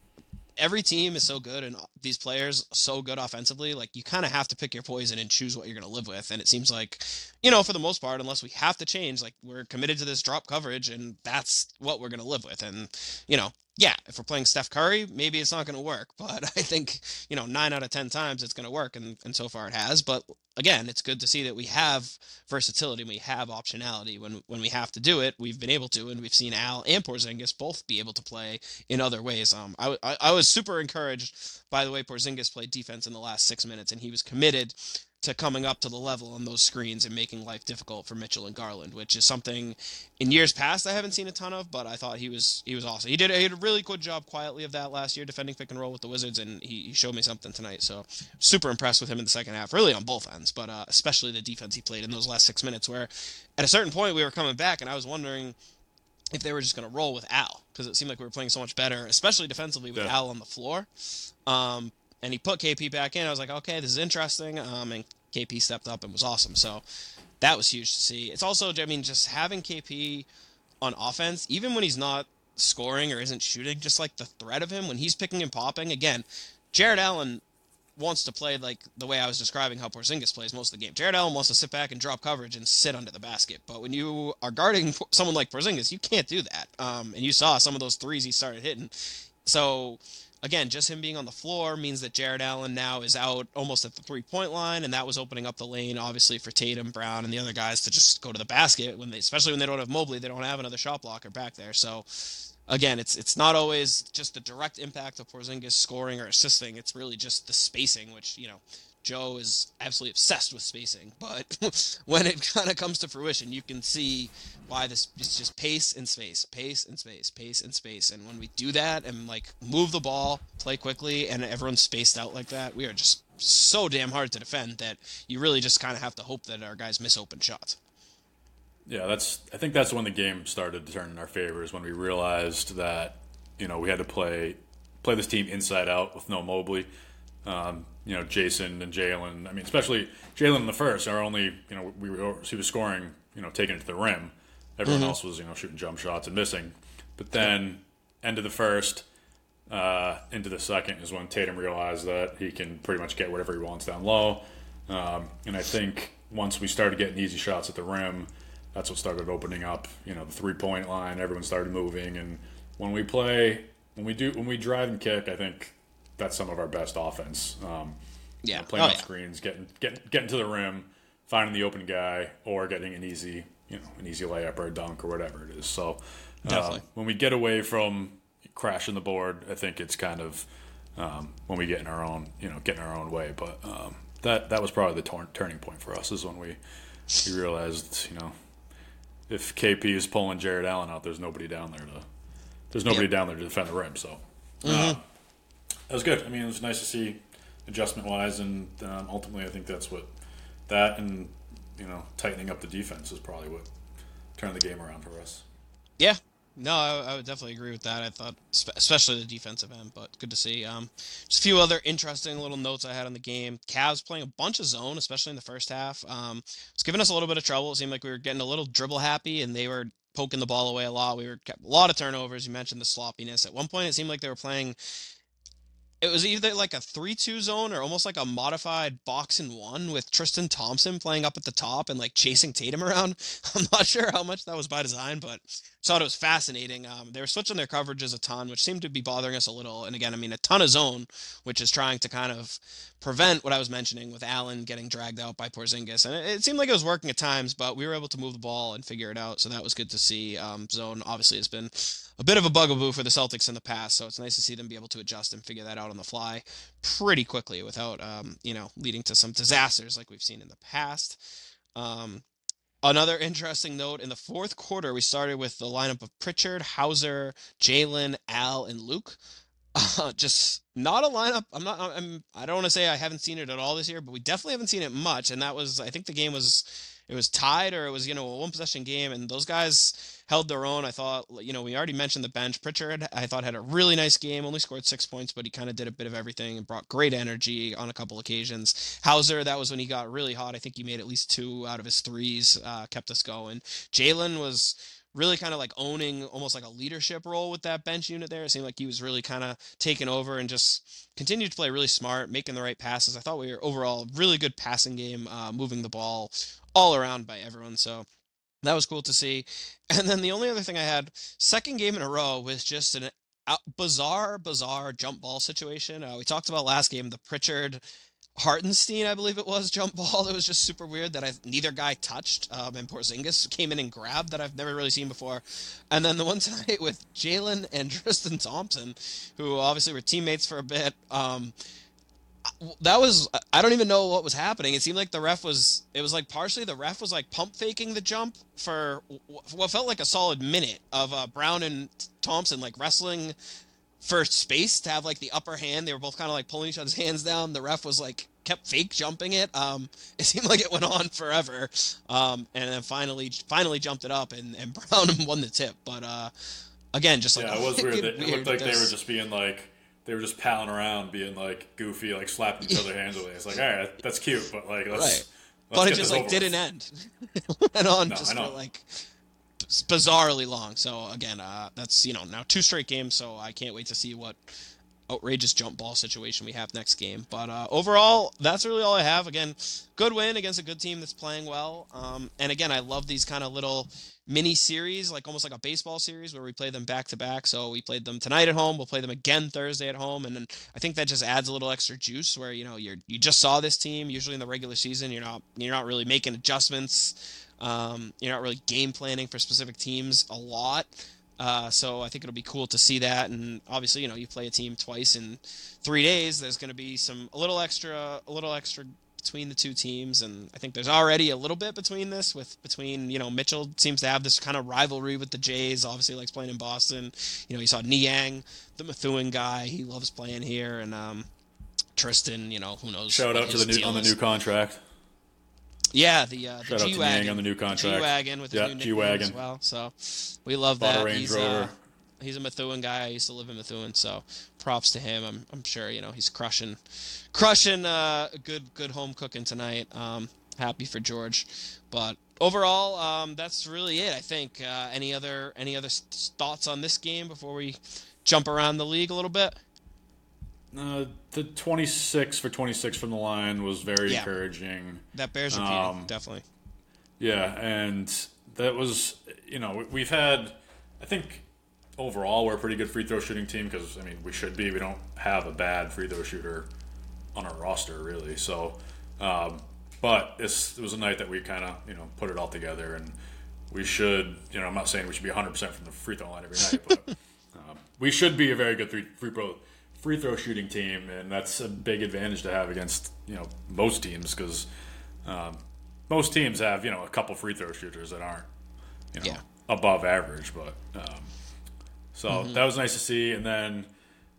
every team is so good and these players so good offensively like you kind of have to pick your poison and choose what you're going to live with. And it seems like you know for the most part unless we have to change like we're committed to this drop coverage and that's what we're going to live with. And you know yeah, if we're playing Steph Curry, maybe it's not going to work. But I think, you know, nine out of 10 times it's going to work. And, and so far it has. But again, it's good to see that we have versatility and we have optionality. When, when we have to do it, we've been able to. And we've seen Al and Porzingis both be able to play in other ways. Um, I, I, I was super encouraged by the way Porzingis played defense in the last six minutes. And he was committed to coming up to the level on those screens and making life difficult for Mitchell and Garland, which is something in years past I haven't seen a ton of, but I thought he was he was awesome. He did, he did a really good job quietly of that last year, defending pick and roll with the Wizards, and he, he showed me something tonight. So super impressed with him in the second half, really on both ends, but uh, especially the defense he played in those last six minutes, where at a certain point we were coming back, and I was wondering if they were just going to roll with Al because it seemed like we were playing so much better, especially defensively with yeah. Al on the floor. Um, and he put KP back in. I was like, okay, this is interesting. Um, and KP stepped up and was awesome. So that was huge to see. It's also, I mean, just having KP on offense, even when he's not scoring or isn't shooting, just like the threat of him when he's picking and popping. Again, Jarrett Allen wants to play like the way I was describing how Porzingis plays most of the game. Jarrett Allen wants to sit back and drop coverage and sit under the basket. But when you are guarding someone like Porzingis, you can't do that. Um, and you saw some of those threes he started hitting. So again, just him being on the floor means that Jarrett Allen now is out almost at the three point line, and that was opening up the lane, obviously, for Tatum, Brown, and the other guys to just go to the basket when they, especially when they don't have Mobley, they don't have another shot blocker back there. So, again, it's it's not always just the direct impact of Porzingis scoring or assisting. It's really just the spacing, which you know Joe is absolutely obsessed with spacing, but when it kind of comes to fruition, you can see why this is just pace and space, pace and space, pace and space. And when we do that and like move the ball, play quickly, and everyone's spaced out like that, we are just so damn hard to defend that you really just kind of have to hope that our guys miss open shots. Yeah, that's. I think that's when the game started to turn in our favor. Is when we realized that you know we had to play play this team inside out with no Mobley. Um, you know, Jason and Jalen. I mean, especially Jalen in the first are only, you know, we were, he was scoring, you know, taking it to the rim. Everyone mm-hmm. else was, you know, shooting jump shots and missing. But then, end of the first, uh, into the second is when Tatum realized that he can pretty much get whatever he wants down low. Um, and I think once we started getting easy shots at the rim, that's what started opening up, you know, the three point line. Everyone started moving. And when we play, when we do, when we drive and kick, I think that's some of our best offense. Um, yeah, you know, playing oh, on yeah. screens, getting getting getting to the rim, finding the open guy, or getting an easy you know an easy layup or a dunk or whatever it is. So uh, when we get away from crashing the board, I think it's kind of um, when we get in our own you know getting our own way. But um, that that was probably the tor- turning point for us is when we we realized you know if KP is pulling Jarrett Allen out, there's nobody down there to there's nobody yep. down there to defend the rim. So. Mm-hmm. That was good. I mean, it was nice to see adjustment wise, and um, ultimately, I think that's what that and you know tightening up the defense is probably what turned the game around for us. Yeah, no, I, I, would definitely agree with that. I thought, especially the defensive end, but good to see. Um, just a few other interesting little notes I had on the game. Cavs playing a bunch of zone, especially in the first half. Um, it's giving us a little bit of trouble. It seemed like we were getting a little dribble happy, and they were poking the ball away a lot. We were kept a lot of turnovers. You mentioned the sloppiness. At one point, it seemed like they were playing it was either like a 3-2 zone or almost like a modified box and one with Tristan Thompson playing up at the top and like chasing Tatum around. I'm not sure how much that was by design, but thought it was fascinating. Um, they were switching their coverages a ton, which seemed to be bothering us a little. And again, I mean, a ton of zone, which is trying to kind of prevent what I was mentioning with Allen getting dragged out by Porzingis. And it, it seemed like it was working at times, but we were able to move the ball and figure it out. So that was good to see. Um, zone obviously has been a bit of a bugaboo for the Celtics in the past, so it's nice to see them be able to adjust and figure that out on the fly pretty quickly without, um, you know, leading to some disasters like we've seen in the past. Um, Another interesting note in the fourth quarter, we started with the lineup of Pritchard, Hauser, Jalen, Al, and Luke. Uh, just not a lineup. I'm not. I'm. I don't want to say I haven't seen it at all this year, but we definitely haven't seen it much. And that was. I think the game was it was tied or it was you know a one possession game and those guys held their own. I thought you know we already mentioned the bench. Pritchard i thought had a really nice game only scored six points but he kind of did a bit of everything and brought great energy on a couple occasions. Hauser that was when he got really hot. I think he made at least two out of his threes uh, kept us going. Jalen was really kind of like owning almost like a leadership role with that bench unit there. It seemed like he was really kind of taking over and just continued to play really smart, making the right passes. I thought we were overall really good passing game, uh, moving the ball all around by everyone. So that was cool to see. And then the only other thing I had, second game in a row, was just an bizarre, bizarre jump ball situation. Uh, we talked about last game the Pritchard Hartenstein, I believe it was, jump ball. It was just super weird that I neither guy touched, um, and Porzingis came in and grabbed that I've never really seen before. And then the one tonight with Jalen and Tristan Thompson, who obviously were teammates for a bit. Um, that was I don't even know what was happening. It seemed like the ref was it was like partially the ref was like pump faking the jump for what felt like a solid minute of uh, Brown and Thompson like wrestling for space to have like the upper hand. They were both kind of like pulling each other's hands down. The ref was like kept fake jumping it. Um, it seemed like it went on forever. Um, and then finally finally jumped it up and, and Brown won the tip. But uh, again, just like yeah, it was weird. It, looked like they were just being like they were just palling around, being like goofy, like slapping each other hands away. It's like, all right, that's cute, but like, let's. Right. Let's but it just like didn't end. and on no, just like bizarrely long. So again, uh, that's you know now two straight games. So I can't wait to see what outrageous jump ball situation we have next game. But uh, overall, that's really all I have. Again, good win against a good team that's playing well. Um, and again, I love these kind of little mini series, like almost like a baseball series where we play them back to back. So we played them tonight at home. We'll play them again Thursday at home, and then I think that just adds a little extra juice. Where you know you're you just saw this team. Usually in the regular season, you're not you're not really making adjustments. Um, you're not really game planning for specific teams a lot. Uh, so I think it'll be cool to see that. And obviously, you know, you play a team twice in three days. There's going to be some a little extra, a little extra between the two teams, and I think there's already a little bit between this. With between you know Mitchell seems to have this kind of rivalry with the Jays. Obviously, likes playing in Boston. You know, you saw Niang, the Methuen guy. He loves playing here, and um, Tristan. You know, who knows? Shout out to the new on the new contract. Yeah, the uh, the G wagon on the new contract. G wagon with the yeah, new G wagon as well. So we love Bought that. a Range he's, Rover. Uh, he's a Methuen guy. I used to live in Methuen, so props to him. I'm I'm sure you know he's crushing, crushing uh, good good home cooking tonight. Um, happy for George, but overall, um, that's really it. I think. Uh, any other any other thoughts on this game before we jump around the league a little bit? Uh, the 26 for 26 from the line was very Yeah. encouraging. That bears repeating, Um, definitely. Yeah, and that was, you know, we- we've had, I think overall we're a pretty good free throw shooting team because, I mean, we should be. We don't have a bad free throw shooter on our roster, really. So, um, but it's, it was a night that we kind of, you know, put it all together and we should, you know, I'm not saying we should be 100% from the free throw line every night, but um, we should be a very good free, free throw free throw shooting team, and that's a big advantage to have against you know most teams because um, most teams have you know a couple free throw shooters that aren't you know Yeah. above average, but um, so that was nice to see. And then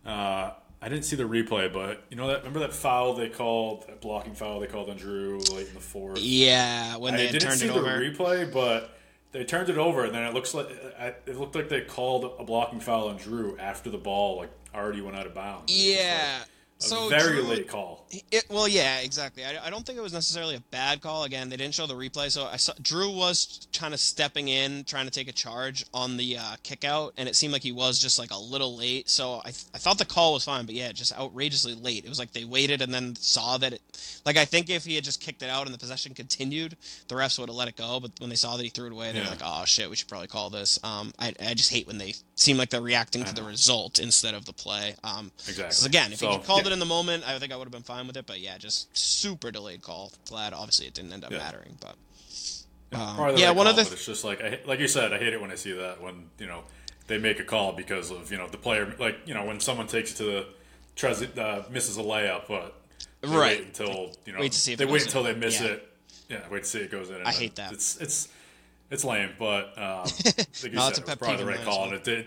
uh, I didn't see the replay, but you know that remember that foul they called that blocking foul they called on Jrue late in the fourth. Yeah, when I they didn't see it the over. replay, but they turned it over, and then it looks like it looked like they called a blocking foul on Jrue after the ball like already went out of bounds. Like, yeah. a So very Drew- late call. It, well, yeah, exactly. I, I don't think it was necessarily a bad call. Again, they didn't show the replay, so I saw Jrue was kind of stepping in, trying to take a charge on the uh, kick out, and it seemed like he was just like a little late. So I, I thought the call was fine, but yeah, just outrageously late. It was like they waited and then saw that it. Like I think if he had just kicked it out and the possession continued, the refs would have let it go. But when they saw that he threw it away, they were Yeah. like, "Oh shit, we should probably call this." Um, I, I just hate when they seem like they're reacting to the result instead of the play. Um, Exactly. 'cause again, if So, he called yeah. it in the moment, I think I would have been fine with it. But yeah, just super delayed call. Glad, obviously, it didn't end up Yeah. mattering. But Yeah, Um, yeah, one call, of the but it's just like I, like you said, I hate it when I see that when you know they make a call because of you know the player, like you know when someone takes it to the tries it, uh, misses a layup, but Right. wait until you know Wait to see if they it wait until they miss Yeah. it. Yeah, wait to see it goes in. I hate that. It's it's it's lame, but um, like you No, it's said, a it was probably the right call, well. and it did.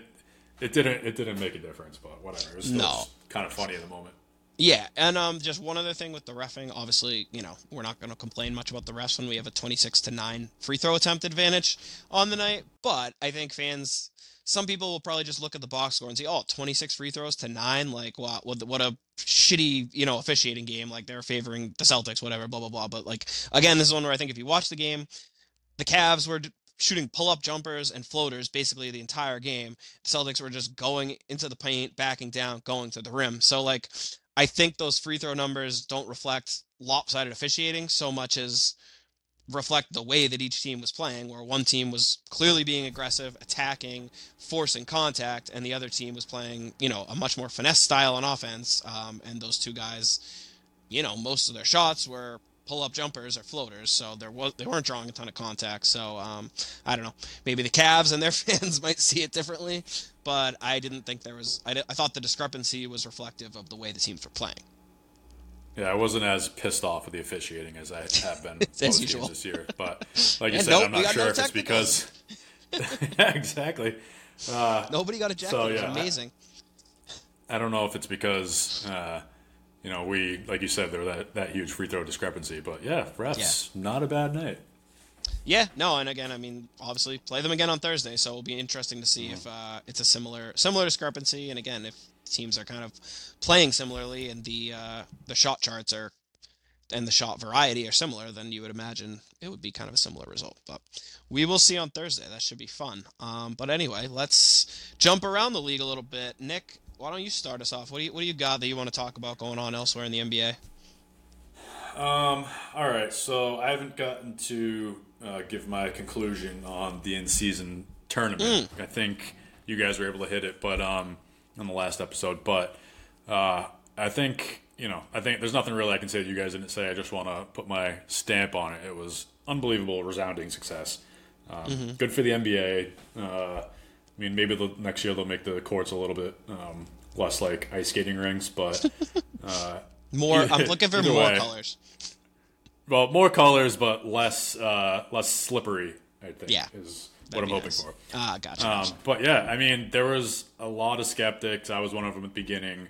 It didn't. It didn't make a difference, but whatever. It was still No. kind of funny in the moment. yeah, and um, just one other thing with the refing. Obviously, you know, we're not going to complain much about the refs when we have a twenty-six to nine free throw attempt advantage on the night. But I think fans. Some people will probably just look at the box score and say, "Oh, 26 free throws to nine. Like, what? What, what a shitty, you know, officiating game. Like they're favoring the Celtics, whatever, blah blah blah." But like, again, this is one where I think if you watch the game, the Cavs were shooting pull-up jumpers and floaters basically the entire game. The Celtics were just going into the paint, backing down, going to the rim. So like I think those free throw numbers don't reflect lopsided officiating so much as reflect the way that each team was playing where one team was clearly being aggressive, attacking, forcing contact and the other team was playing, you know, a much more finesse style on offense um, and those two guys you know, most of their shots were pull-up jumpers or floaters, so there was they weren't drawing a ton of contact. So um, I don't know, maybe the Cavs and their fans might see it differently, but I didn't think there was. I, I thought the discrepancy was reflective of the way the teams were playing. Yeah, I wasn't as pissed off with the officiating as I have been As most usual. this year. But like you said, nope, I'm not got no sure if it's because. yeah, exactly. Uh, Nobody got ejected. So, it was yeah, I- amazing. I don't know if it's because uh, you know we, like you said, there that that huge free throw discrepancy. But yeah, refs, not a bad night. Yeah, no, and again, I mean, obviously, play them again on Thursday, so it'll be interesting to see if uh, it's a similar similar discrepancy, and again, if teams are kind of playing similarly, and the uh, the shot charts are and the shot variety are similar, then you would imagine it would be kind of a similar result. But we will see on Thursday. That should be fun. Um, but anyway, let's jump around the league a little bit. Nick, why don't you start us off? What do you what do you got that you want to talk about going on elsewhere in the NBA? Um, all right, so I haven't gotten to uh, give my conclusion on the in-season tournament. I think you guys were able to hit it, but um, on the last episode. But uh, I think you know, I think there's nothing really I can say that you guys didn't say. I just want to put my stamp on it. It was unbelievable, resounding success. Um, Good for the NBA. Uh, I mean, maybe the next year they'll make the courts a little bit um, less like ice skating rinks, but uh, More. I'm looking for more way. colors. well, more colors, but less uh, less slippery. I think Yeah. is what I'm hoping nice. for. Ah, gotcha. Um, but yeah, I mean, there was a lot of skeptics. I was one of them at the beginning,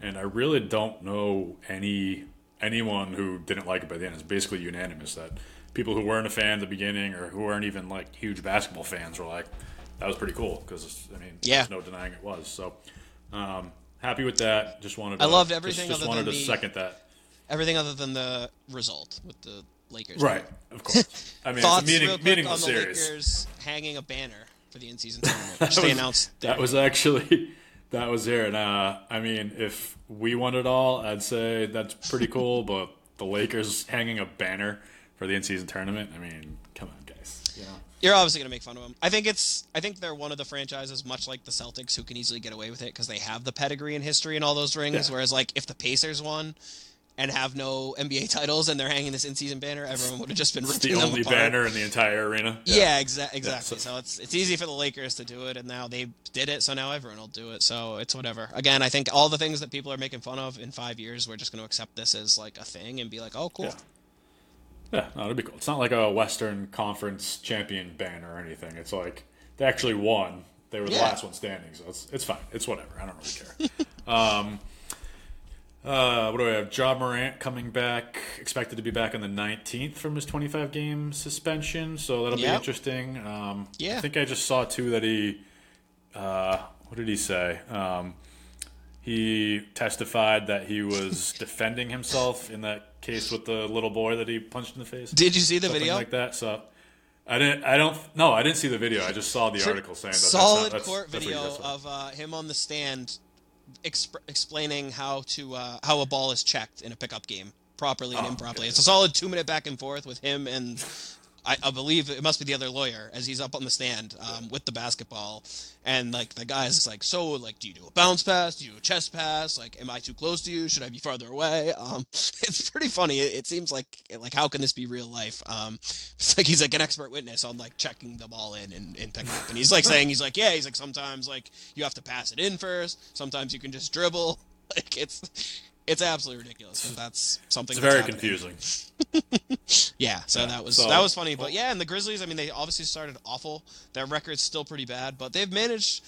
and I really don't know any anyone who didn't like it by the end. It's basically unanimous that people who weren't a fan at the beginning or who weren't even like huge basketball fans were like, "That was pretty cool." Because I mean, Yeah. there's no denying it was. So um, happy with that. Just wanted. To, I loved everything Just, other wanted to the- second that. Everything other than the result with the Lakers. Right, of course. I mean, Thoughts meaning, real quick meaningless on the series. Lakers hanging a banner for the in-season tournament, they was- announced. That was actually that was there, and uh, I mean, if we won it all, I'd say that's pretty cool. but the Lakers hanging a banner for the in-season tournament, I mean, come on, guys. You know, You're obviously going to make fun of them. I think it's. I think they're one of the franchises, much like the Celtics, who can easily get away with it because they have the pedigree and history and all those rings. Yeah. Whereas, like, if the Pacers won and have no NBA titles and they're hanging this in-season banner, everyone would have just been it's ripping the only apart. banner in the entire arena. Yeah, exa- exactly. so- so it's it's easy for the Lakers to do it, and now they did it, so now everyone will do it. So it's whatever. Again, I think all the things that people are making fun of in five years, we're just going to accept this as like a thing and be like, oh, cool. Yeah. No, it'd be cool. It's not like a Western Conference champion banner or anything. It's like they actually won. They were the Yeah. last one standing, so it's it's fine. It's whatever. I don't really care. um, uh, what do we have? Ja Morant coming back, expected to be back on the 19th from his 25 game suspension, so that'll be interesting. Um, Yeah. I think I just saw too that he, uh, what did he say? Um, he testified that he was defending himself in that case with the little boy that he punched in the face Did you see the video? like that. So I didn't. I don't. No, I didn't see the video. I just saw the article saying that. Solid that's not, that's, court that's video of uh, him on the stand exp- explaining how to uh, how a ball is checked in a pickup game properly and Oh, improperly. okay. It's a solid two minute back and forth with him and I, I believe it must be the other lawyer as he's up on the stand um, with the basketball. And like the guy's like so like do you do a bounce pass? Do you do a chest pass? Like am I too close to you? Should I be farther away? Um, it's pretty funny. It, it seems like like how can this be real life? Um, it's like he's like an expert witness on like checking the ball in and, and picking up. And he's like saying he's like yeah he's like sometimes like you have to pass it in first. Sometimes you can just dribble. Like it's it's absolutely ridiculous but that's something It's that's very happening. confusing. Yeah, so that was so- that was funny, but yeah, and the Grizzlies. I mean, they obviously started awful. Their record's still pretty bad, but they've managed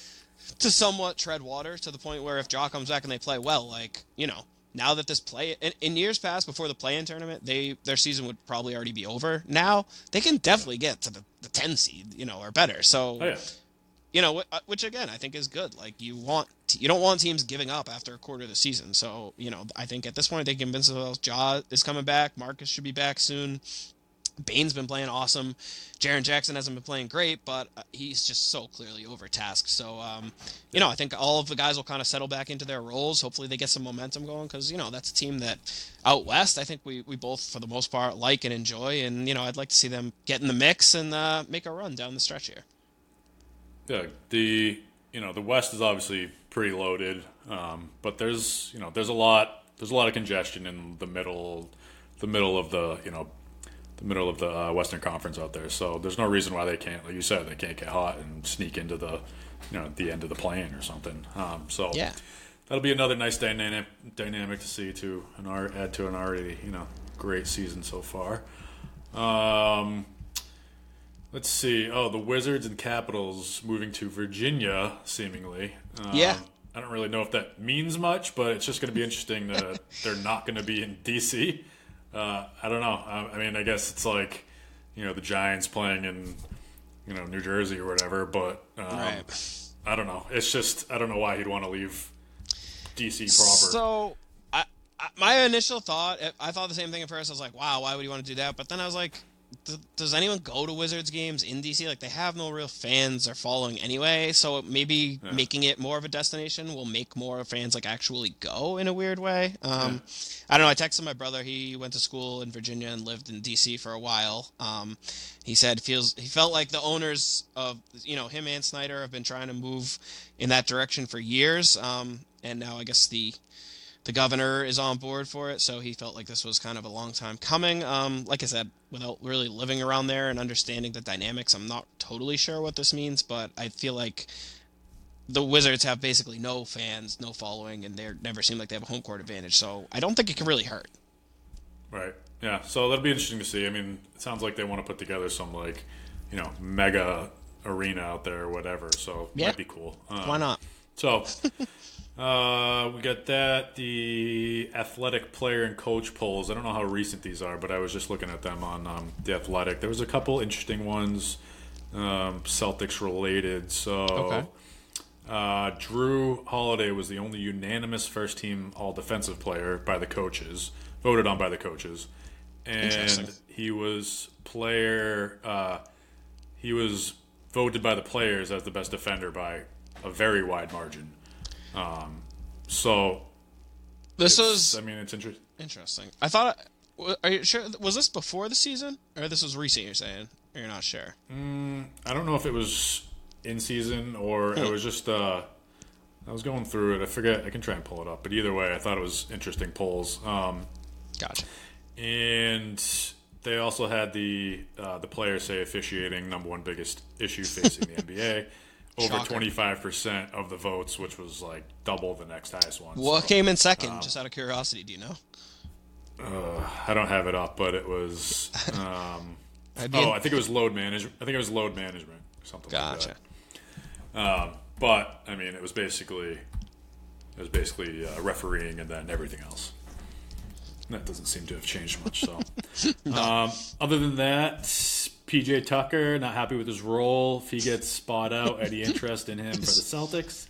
to somewhat tread water to the point where if Ja comes back and they play well, like you know, now that this play in, in years past before the play-in tournament, they their season would probably already be over. Now they can definitely get to the, the 10 seed, you know, or better. So Oh yeah. You know, uh, which again I think is good. Like you want you don't want teams giving up after a quarter of the season. So you know, I think at this point they convince themselves Ja is coming back. Marcus should be back soon. Bane's been playing awesome. Jaren Jackson hasn't been playing great, but uh, he's just so clearly overtasked. So, um, you know, I think all of the guys will kind of settle back into their roles. Hopefully, they get some momentum going because you know that's a team that out west. I think we we both for the most part like and enjoy, and you know, I'd like to see them get in the mix and uh, make a run down the stretch here. Yeah, the you know the West is obviously pretty loaded, um, but there's you know there's a lot there's a lot of congestion in the middle the middle of the you know the middle of the uh, Western Conference out there. So there's no reason why they can't, like you said, they can't get hot and sneak into the you know the end of the plane or something. Um, so Yeah. that'll be another nice dynamic dynamic to see to an add to an already you know great season so far. Um, let's see. Oh, the Wizards and Capitals moving to Virginia, seemingly. Um, Yeah. I don't really know if that means much, but it's just going to be interesting that they're not going to be in DC. Uh, I don't know. I, I mean, I guess it's like you know the Giants playing in you know New Jersey or whatever, but um, Right. I don't know. It's just I don't know why he'd want to leave DC proper. So, I, I, my initial thought, I thought the same thing at first. I was like, wow, why would you want to do that? But then I was like, does anyone go to Wizards games in DC? Like they have no real fans or following anyway, so maybe Yeah. making it more of a destination will make more fans like actually go in a weird way. Um, I don't know. I texted my brother. He went to school in Virginia and lived in DC for a while. Um, he said feels he felt like the owners of you know him and Snyder have been trying to move in that direction for years. Um, and now I guess the the governor is on board for it, so he felt like this was kind of a long time coming. Um, like I said, without really living around there and understanding the dynamics, I'm not totally sure what this means, but I feel like the Wizards have basically no fans, no following, and they never seem like they have a home court advantage. So I don't think it can really hurt. Right. Yeah. So that'll be interesting to see. I mean, it sounds like they want to put together some like, you know, mega arena out there or whatever. So Yeah. might be cool. Um, Why not? So, uh, we got that. The athletic player and coach polls. I don't know how recent these are, but I was just looking at them on um, the athletic. There was a couple interesting ones, um, Celtics related. So, Okay. uh, Jrue Holiday was the only unanimous first team All Defensive player by the coaches, voted on by the coaches, and he was player. Uh, he was voted by the players as the best defender by a very wide margin. Um, so This is. I mean, it's interesting. interesting. I thought. Are you sure? Was this before the season, or this was recent? You're saying, or you're not sure? I don't know if it was in season or it was just. Uh, I was going through it. I forget. I can try and pull it up. But either way, I thought it was interesting polls. Um, Gotcha. and they also had the uh, the players say officiating number one biggest issue facing the NBA. Over twenty five percent of the votes, which was like double the next highest one. What So, came in second? just out of curiosity, do you know? I don't have it up, but it was. Um, oh, in- I think it was load management. I think it was load management or something Gotcha. like that. Um, but I mean, it was basically it was basically uh, refereeing and then everything else. That doesn't seem to have changed much. So, um, other than that, PJ Tucker not happy with his role. If he gets spot out, any interest in him for the Celtics?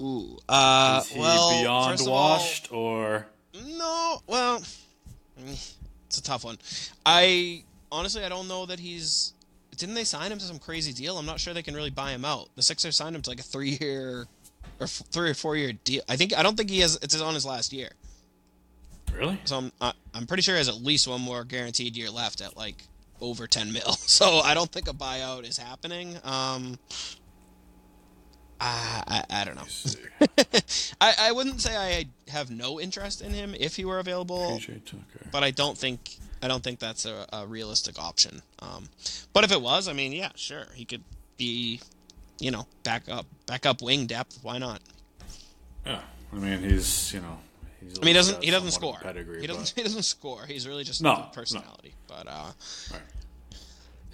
Ooh. Uh, Is he well, beyond of all- or? No, well, it's a tough one. I honestly, I don't know that he's. Didn't they sign him to some crazy deal? I'm not sure they can really buy him out. The Sixers signed him to like a three-year or f- three or four-year deal. I think I don't think he has. It's on his last year, Really? so I'm I, I'm pretty sure he has at least one more guaranteed year left at like over 10 mil. So I don't think a buyout is happening. Um, I, I, I don't know. I, I wouldn't say I have no interest in him if he were available, but I don't think I don't think that's a, a realistic option. Um, but if it was, I mean, yeah, sure, he could be, you know, back up, back up wing depth. Why not? Yeah, I mean he's you know. He's I mean, he doesn't he doesn't score. Pedigree, he doesn't but- he doesn't score. He's really just No, a no. personality. But uh, Right.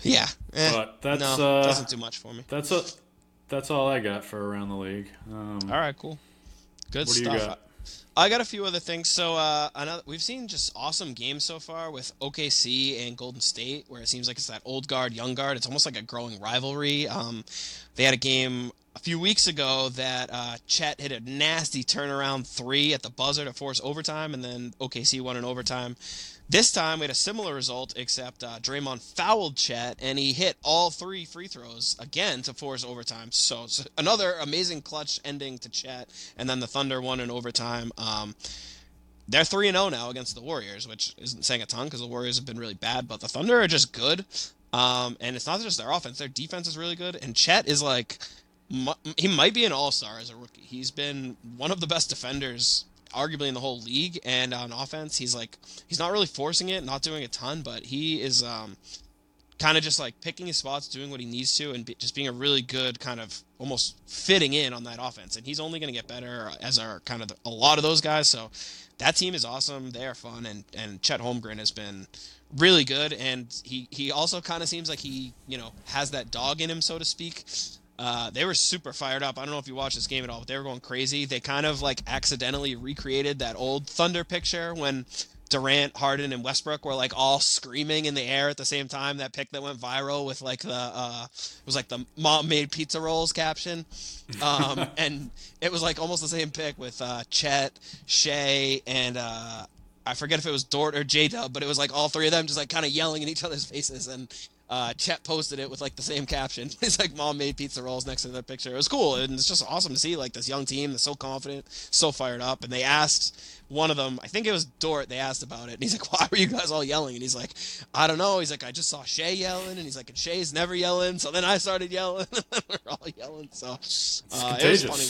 yeah, eh, But that's, no, uh, doesn't do much for me. That's a, that's all I got for around the league. Um, All right, cool, good what do you stuff. got? I got a few other things. So uh, another, we've seen just awesome games so far with OKC and Golden State, where it seems like it's that old guard, young guard. It's almost like a growing rivalry. Um, they had a game a few weeks ago that uh, Chet hit a nasty turnaround three at the buzzer to force overtime, and then OKC won in overtime. This time we had a similar result, except uh, Draymond fouled Chet, and he hit all three free throws again to force overtime. So, so another amazing clutch ending to Chet, and then the Thunder won in overtime. Um, they're three and zero now against the Warriors, which isn't saying a ton because the Warriors have been really bad, but the Thunder are just good. Um, and it's not just their offense; their defense is really good. And Chet is like, he might be an all star as a rookie. He's been one of the best defenders, arguably in the whole league. And on offense, he's like, he's not really forcing it, not doing a ton, but he is um, kind of just like picking his spots, doing what he needs to, and be, just being a really good kind of almost fitting in on that offense. And he's only going to get better as are kind of the, a lot of those guys. So that team is awesome. They are fun, and and Chet Holmgren has been really good. And he he also kind of seems like he you know has that dog in him, so to speak. Uh, they were super fired up. I don't know if you watched this game at all, but they were going crazy. They kind of like accidentally recreated that old Thunder picture when Durant, Harden, and Westbrook were like all screaming in the air at the same time. That pic that went viral with like the uh, it was like the mom made pizza rolls caption, um, and it was like almost the same pic with uh, Chet, Shai, and uh, I forget if it was Dort or J Dub, but it was like all three of them just like kind of yelling in each other's faces. And uh, Chet posted it with like the same caption. It's like mom made pizza rolls next to their picture. It was cool, and it's just awesome to see like this young team that's so confident, so fired up. And they asked one of them, I think it was Dort, they asked about it, and he's like, "Why were you guys all yelling?" And he's like, "I don't know." He's like, "I just saw Shai yelling," and he's like, "And Shai's never yelling." So then I started yelling, and we're all yelling. So uh, it was funny.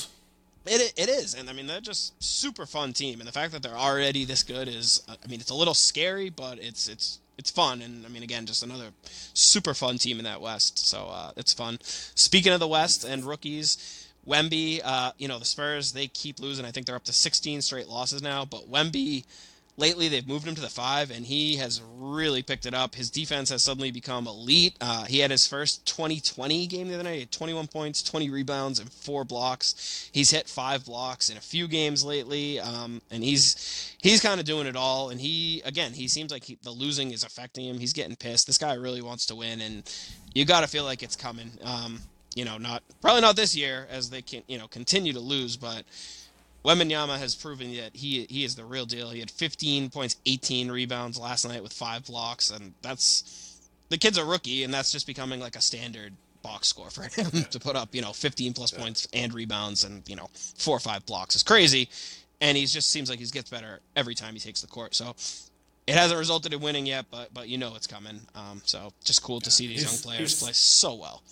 It, it is, and I mean they're just super fun team, and the fact that they're already this good is, I mean, it's a little scary, but it's it's it's fun, and I mean again, just another super fun team in that West, so uh, it's fun. Speaking of the West and rookies, Wemby, uh, you know the Spurs they keep losing. I think they're up to 16 straight losses now, but Wemby lately they've moved him to the five and he has really picked it up. His defense has suddenly become elite. Uh, he had his first 2020 game the other night. He had 21 points 20 rebounds and four blocks. He's hit five blocks in a few games lately um, and he's he's kind of doing it all. And he again he seems like he, the losing is affecting him. He's getting pissed. This guy really wants to win and you got to feel like it's coming. Um, you know not probably not this year as they can you know continue to lose but Wembanyama has proven that he he is the real deal. He had 15 points, 18 rebounds last night with five blocks, and that's the kid's a rookie, and that's just becoming like a standard box score for him yeah. to put up, you know, 15 plus yeah. points and rebounds and you know four or five blocks is crazy, and he just seems like he gets better every time he takes the court. So it hasn't resulted in winning yet, but but you know it's coming. Um, so just cool to see these young players play so well.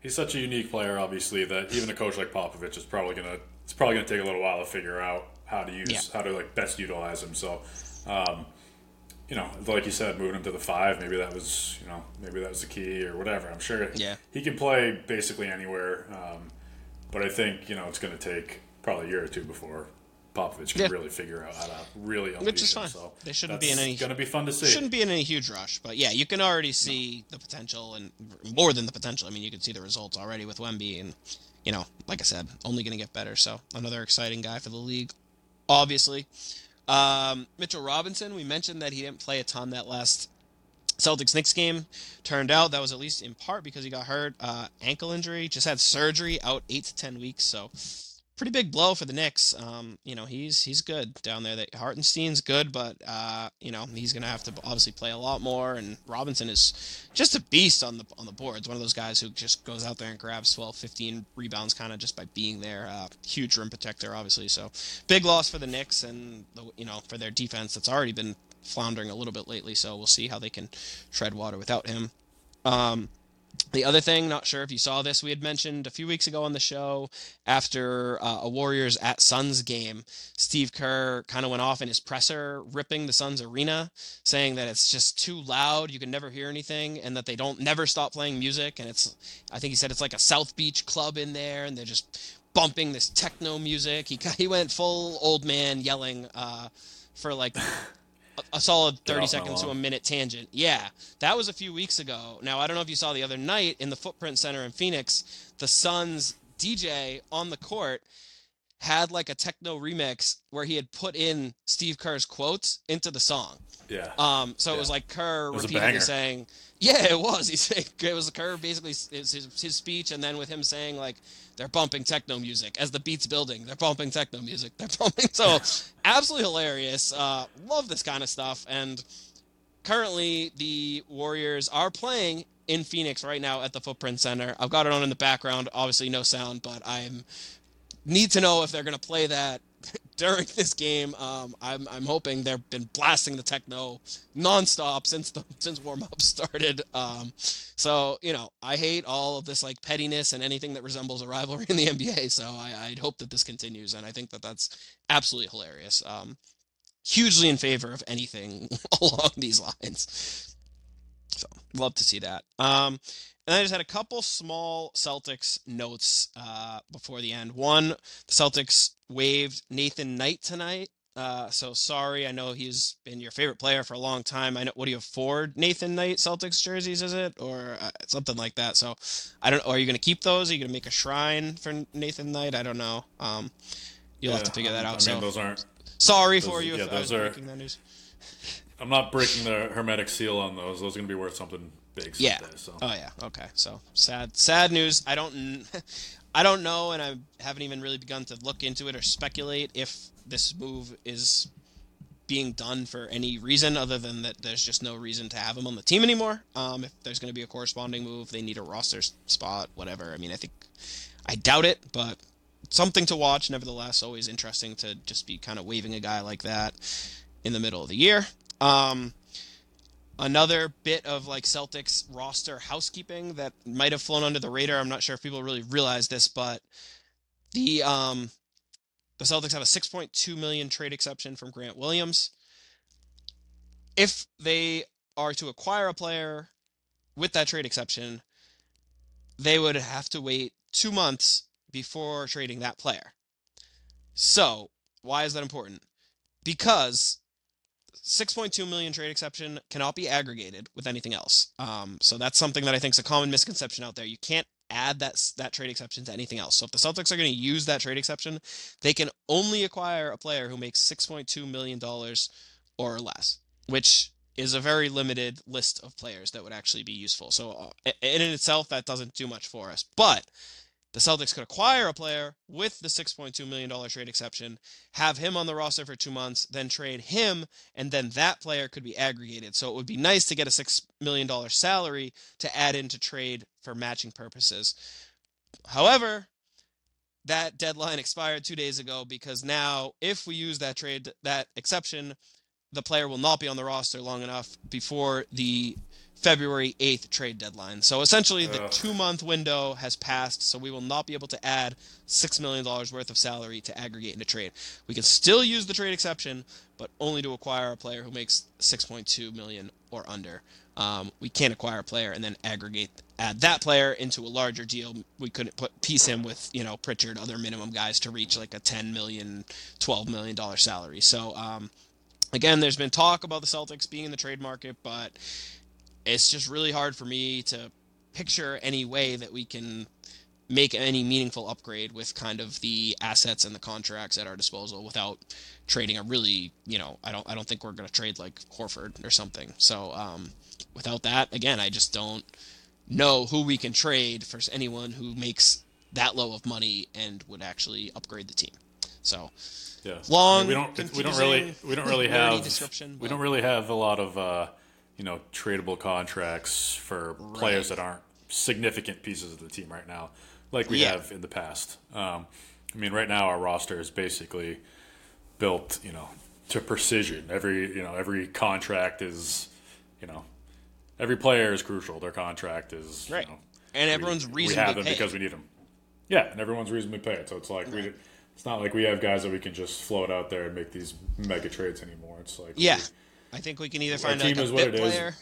He's such a unique player, obviously, that even a coach like Popovich is probably gonna it's probably going to take a little while to figure out how to use yeah. how to like best utilize him. So, um, you know, like you said, moving him to the five, maybe that was you know maybe that was the key or whatever. I'm sure yeah. he can play basically anywhere, um, but I think you know it's going to take probably a year or two before Popovich can yeah. really figure out how to really unleash Which is fine. Him, so they shouldn't be in any. Going to be fun to see. Shouldn't be in any huge rush, but yeah, you can already see no. the potential and more than the potential. I mean, you can see the results already with Wemby and you know, like I said, only going to get better. So another exciting guy for the league, obviously. Um, Mitchell Robinson, we mentioned that he didn't play a ton that last Celtics Knicks game. Turned out that was at least in part because he got hurt, uh, ankle injury, just had surgery, out eight to ten weeks. So pretty big blow for the Knicks. Um, you know, he's he's good down there. That Hartenstein's good, but uh, you know, he's gonna have to obviously play a lot more. And Robinson is just a beast on the on the boards. One of those guys who just goes out there and grabs 12, 15 rebounds kind of just by being there. Uh, huge rim protector, obviously. So big loss for the Knicks and the, you know for their defense that's already been floundering a little bit lately. So we'll see how they can tread water without him. Um, the other thing, not sure if you saw this, we had mentioned a few weeks ago on the show after uh, a Warriors at Suns game, Steve Kerr kind of went off in his presser, ripping the Suns arena, saying that it's just too loud, you can never hear anything, and that they don't never stop playing music. And it's, I think he said it's like a South Beach club in there, and they're just bumping this techno music. He he went full old man yelling uh, for like a solid 30 seconds to a minute tangent. Yeah, that was a few weeks ago. Now, I don't know if you saw the other night in the Footprint Center in Phoenix, the Suns DJ on the court had like a techno remix where he had put in Steve Kerr's quotes into the song. Yeah. Um. So yeah. it was like Kerr was repeatedly saying, "Yeah, it was." He said it was a curve, basically his, his speech, and then with him saying like they're bumping techno music as the beat's building. They're bumping techno music. They're bumping. So absolutely hilarious. Uh, love this kind of stuff. And currently the Warriors are playing in Phoenix right now at the Footprint Center. I've got it on in the background. Obviously no sound, but I'm need to know if they're going to play that during this game. Um, I'm, I'm hoping they've been blasting the techno nonstop since the since warm up started. Um, so you know, I hate all of this like pettiness and anything that resembles a rivalry in the NBA. So I, I'd hope that this continues, and I think that that's absolutely hilarious. Um, hugely in favor of anything along these lines. So love to see that. Um, and I just had a couple small Celtics notes uh, before the end. One, the Celtics waived Nathan Knight tonight. Uh, so sorry, I know he's been your favorite player for a long time. I know. What do you afford Nathan Knight Celtics jerseys? Is it or uh, something like that? So I don't. Know. Are you going to keep those? Are you going to make a shrine for Nathan Knight? I don't know. Um, you'll yeah, have to figure that out. I mean, so those aren't. Sorry those, for you. Yeah, those are. I'm not breaking the hermetic seal on those. Those are going to be worth something big. Yeah. Someday, so. Oh yeah. Okay. So sad. Sad news. I don't. I don't know, and I haven't even really begun to look into it or speculate if this move is being done for any reason other than that there's just no reason to have him on the team anymore. Um, if there's going to be a corresponding move, they need a roster spot, whatever. I mean, I think I doubt it, but something to watch. Nevertheless, always interesting to just be kind of waving a guy like that in the middle of the year. Um, another bit of like Celtics roster housekeeping that might have flown under the radar. I'm not sure if people really realize this, but the um, the Celtics have a 6.2 million trade exception from Grant Williams. If they are to acquire a player with that trade exception, they would have to wait two months before trading that player. So, why is that important? Because 6.2 million trade exception cannot be aggregated with anything else. Um, so that's something that I think is a common misconception out there. You can't add that that trade exception to anything else. So if the Celtics are going to use that trade exception, they can only acquire a player who makes 6.2 million dollars or less, which is a very limited list of players that would actually be useful. So uh, in itself, that doesn't do much for us. But the Celtics could acquire a player with the $6.2 million trade exception, have him on the roster for two months, then trade him, and then that player could be aggregated. So it would be nice to get a $6 million salary to add into trade for matching purposes. However, that deadline expired two days ago because now, if we use that trade, that exception, the player will not be on the roster long enough before the February 8th trade deadline. So essentially, the two month window has passed, so we will not be able to add $6 million worth of salary to aggregate in a trade. We can still use the trade exception, but only to acquire a player who makes 6.2 million or under. Um, we can't acquire a player and then aggregate add that player into a larger deal. We couldn't put piece him with you know Pritchard, other minimum guys to reach like a 10 million, 12 million dollar salary. So um, again, there's been talk about the Celtics being in the trade market, but it's just really hard for me to picture any way that we can make any meaningful upgrade with kind of the assets and the contracts at our disposal without trading a really, you know, I don't I don't think we're going to trade like Horford or something. So um, without that, again, I just don't know who we can trade for anyone who makes that low of money and would actually upgrade the team. So yeah, long. I mean, we don't we don't really we don't really have description. we don't really have a lot of. Uh, you know, tradable contracts for right. players that aren't significant pieces of the team right now, like we yeah. have in the past. Um, I mean, right now our roster is basically built, you know, to precision. Every you know, every contract is, you know, every player is crucial. Their contract is right, you know, and everyone's we, reasonably we have them paid. because we need them. Yeah, and everyone's reasonably paid. So it's like right. we. It's not like we have guys that we can just float out there and make these mega trades anymore. It's like yeah. We, I think we can either find like a bit player, is.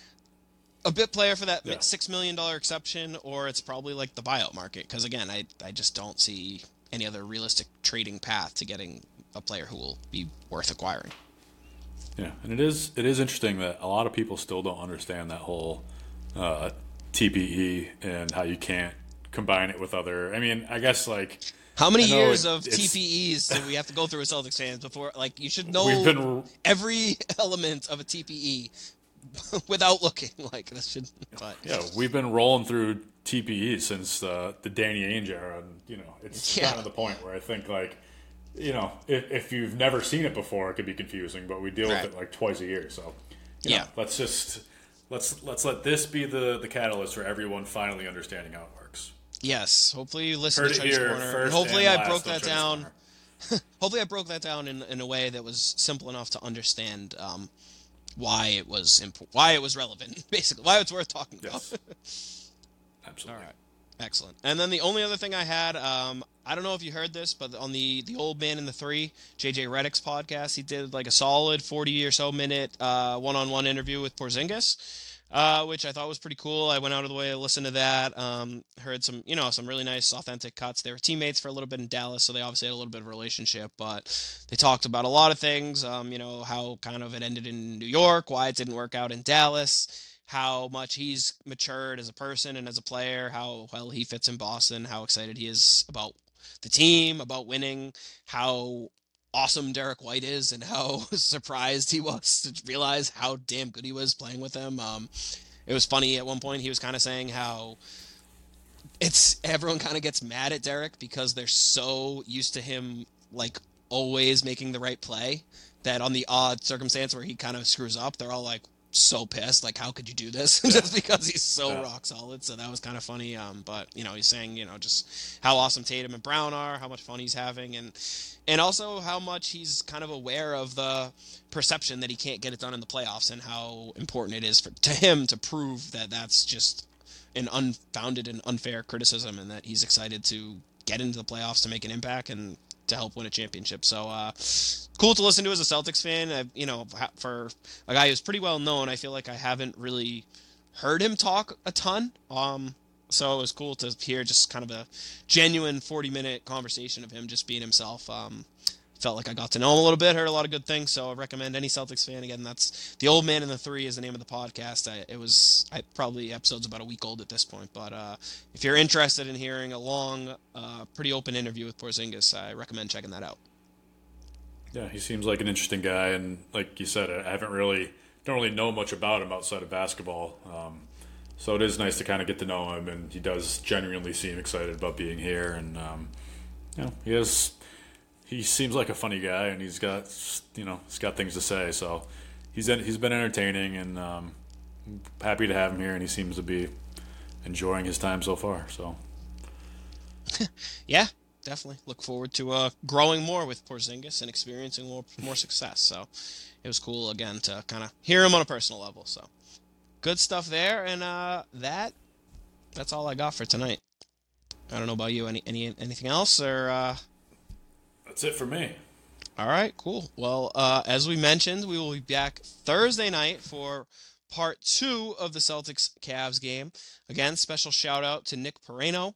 a bit player for that Yeah. six million dollar exception, or it's probably like the buyout market. Because again, I I just don't see any other realistic trading path to getting a player who will be worth acquiring. Yeah, and it is it is interesting that a lot of people still don't understand that whole uh, TPE and how you can't combine it with other. I mean, I guess like How many know years it- of TPEs do we have to go through as Celtics fans before? Like, you should know been every element of a TPE without looking. Like, this should. But yeah we've been rolling through TPE since uh, the Danny Ainge era, and you know it's Yeah. kind of the point where I think like. You know, if, if you've never seen it before, it could be confusing. But we deal Right. with it like twice a year, so you Yeah. know, let's just let's let's let this be the the catalyst for everyone finally understanding how it works. Yes, hopefully you listened Heard to here Corner. hopefully I broke that down. Hopefully I broke that down in, in a way that was simple enough to understand um, why it was imp- why it was relevant, basically why it's worth talking about. Absolutely. All right. Excellent. And then the only other thing I had, um, I don't know if you heard this, but on the the old man in the three, JJ Redick's podcast, he did like a solid forty or so minute one on one interview with Porzingis, uh, which I thought was pretty cool. I went out of the way to listen to that. Um, heard some, you know, some really nice authentic cuts. They were teammates for a little bit in Dallas, so they obviously had a little bit of a relationship. But they talked about a lot of things. Um, you know, how kind of it ended in New York, why it didn't work out in Dallas how much he's matured as a person and as a player, how well he fits in Boston, how excited he is about the team, about winning, how awesome Derrick White is, and how surprised he was to realize how damn good he was playing with him. Um, it was funny at one point he was kind of saying how it's everyone kind of gets mad at Derek because they're so used to him like always making the right play. That on the odd circumstance where he kind of screws up, they're all like so pissed. Like, how could you do this? just because he's so Yeah. rock solid. So that was kind of funny. Um, but you know, he's saying you know just how awesome Tatum and Brown are, how much fun he's having, and and also how much he's kind of aware of the perception that he can't get it done in the playoffs and how important it is for to him to prove that that's just an unfounded and unfair criticism and that he's excited to get into the playoffs to make an impact and to help win a championship. So uh, cool to listen to as a Celtics fan. I, you know, for a guy who's pretty well known, I feel like I haven't really heard him talk a ton. Um, so it was cool to hear just kind of a genuine 40 minute conversation of him just being himself. Um, felt like I got to know him a little bit, heard a lot of good things. So I recommend any Celtics fan. Again, that's the old man in the three is the name of the podcast. I, it was I, probably episode's about a week old at this point, but uh, if you're interested in hearing a long, uh, pretty open interview with Porzingis, I recommend checking that out. Yeah, he seems like an interesting guy, and like you said, I haven't really don't really know much about him outside of basketball. Um, so it is nice to kind of get to know him, and he does genuinely seem excited about being here, and um, you know, he has he seems like a funny guy, and he's got you know he's got things to say. So he's en- he's been entertaining, and um, happy to have him here, and he seems to be enjoying his time so far. So Yeah, definitely look forward to uh, growing more with Porzingis and experiencing more more success. So it was cool again to kind of hear him on a personal level. So good stuff there, and uh, that that's all I got for tonight. I don't know about you. Any any anything else or? Uh... that's it for me. All right, cool. Well, uh, as we mentioned, we will be back Thursday night for part two of the Celtics Cavs game. Again, special shout out to Nick Piraino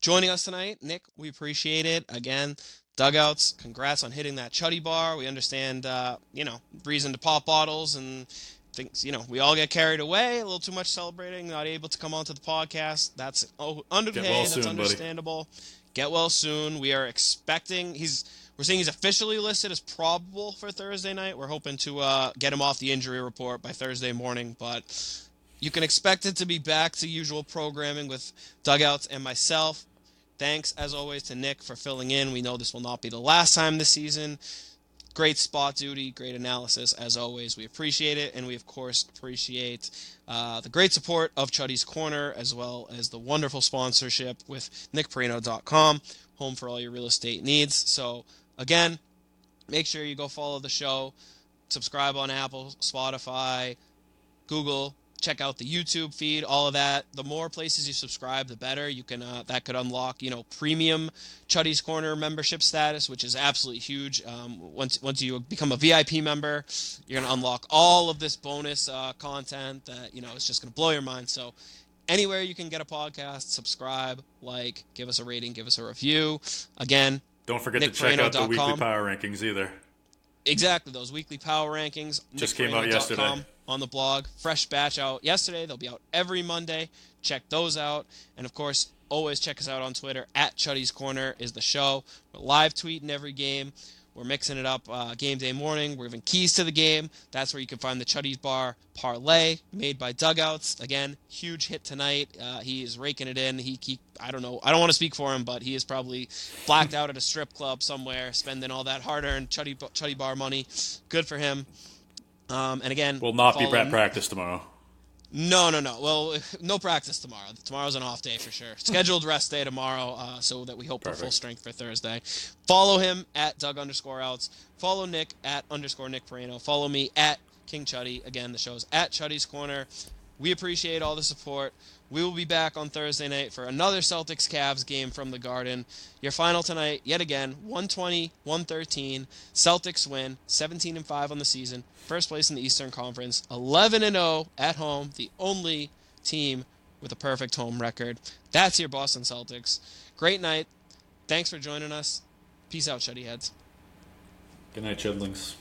joining us tonight. Nick, we appreciate it. Again, Doug Outs, congrats on hitting that chuddy bar. We understand, uh, you know, reason to pop bottles and things. You know, we all get carried away, a little too much celebrating, not able to come onto the podcast. That's oh, underpaid. well That's soon, buddy. Get well soon. We are expecting he's we're seeing he's officially listed as probable for Thursday night. We're hoping to uh, get him off the injury report by Thursday morning, but you can expect it to be back to usual programming with Doug Outs and myself. Thanks as always to Nick for filling in. We know this will not be the last time this season. Great spot duty, great analysis as always. We appreciate it, and we of course appreciate uh, the great support of Chuddy's Corner as well as the wonderful sponsorship with nickpiraino.com, home for all your real estate needs. So again, make sure you go follow the show, subscribe on Apple, Spotify, Google. Check out the YouTube feed, all of that. The more places you subscribe, the better. You can uh, that could unlock, you know, premium Chuddy's Corner membership status, which is absolutely huge. Um, once once you become a VIP member, you're gonna unlock all of this bonus uh, content that you know is just gonna blow your mind. So anywhere you can get a podcast, subscribe, like, give us a rating, give us a review. Again, Don't forget to check out the weekly power rankings either. Exactly, those weekly power rankings. Just came out yesterday. On the blog. Fresh batch out yesterday. They'll be out every Monday. Check those out. And of course, always check us out on Twitter. At Chuddy's Corner is the show. We're live tweeting every game. We're mixing it up uh, game day morning. We're giving keys to the game. That's where you can find the Chuddy's Bar parlay made by Doug Outs. Again, huge hit tonight. Uh, he is raking it in. He, he, I don't know. I don't want to speak for him, but he is probably blacked out at a strip club somewhere, spending all that hard-earned Chuddy, Chuddy Bar money. Good for him. Um, and again, Will not be at practice tomorrow. no, no, no. Well, no practice tomorrow. Tomorrow's an off day for sure. Scheduled rest day tomorrow, uh, so that we hope we're full strength for Thursday. Follow him at Doug underscore outs. Follow Nick at underscore Nick Piraino. Follow me at King Chuddy. Again, the show's at Chuddy's Corner. We appreciate all the support. We will be back on Thursday night for another Celtics Cavs game from the Garden. Your final tonight, yet again, 120 113. Celtics win, 17 and 5 on the season. First place in the Eastern Conference, 11 and 0 at home, the only team with a perfect home record. That's your Boston Celtics. Great night. Thanks for joining us. Peace out, Shuddy Heads. Good night, Chidlings.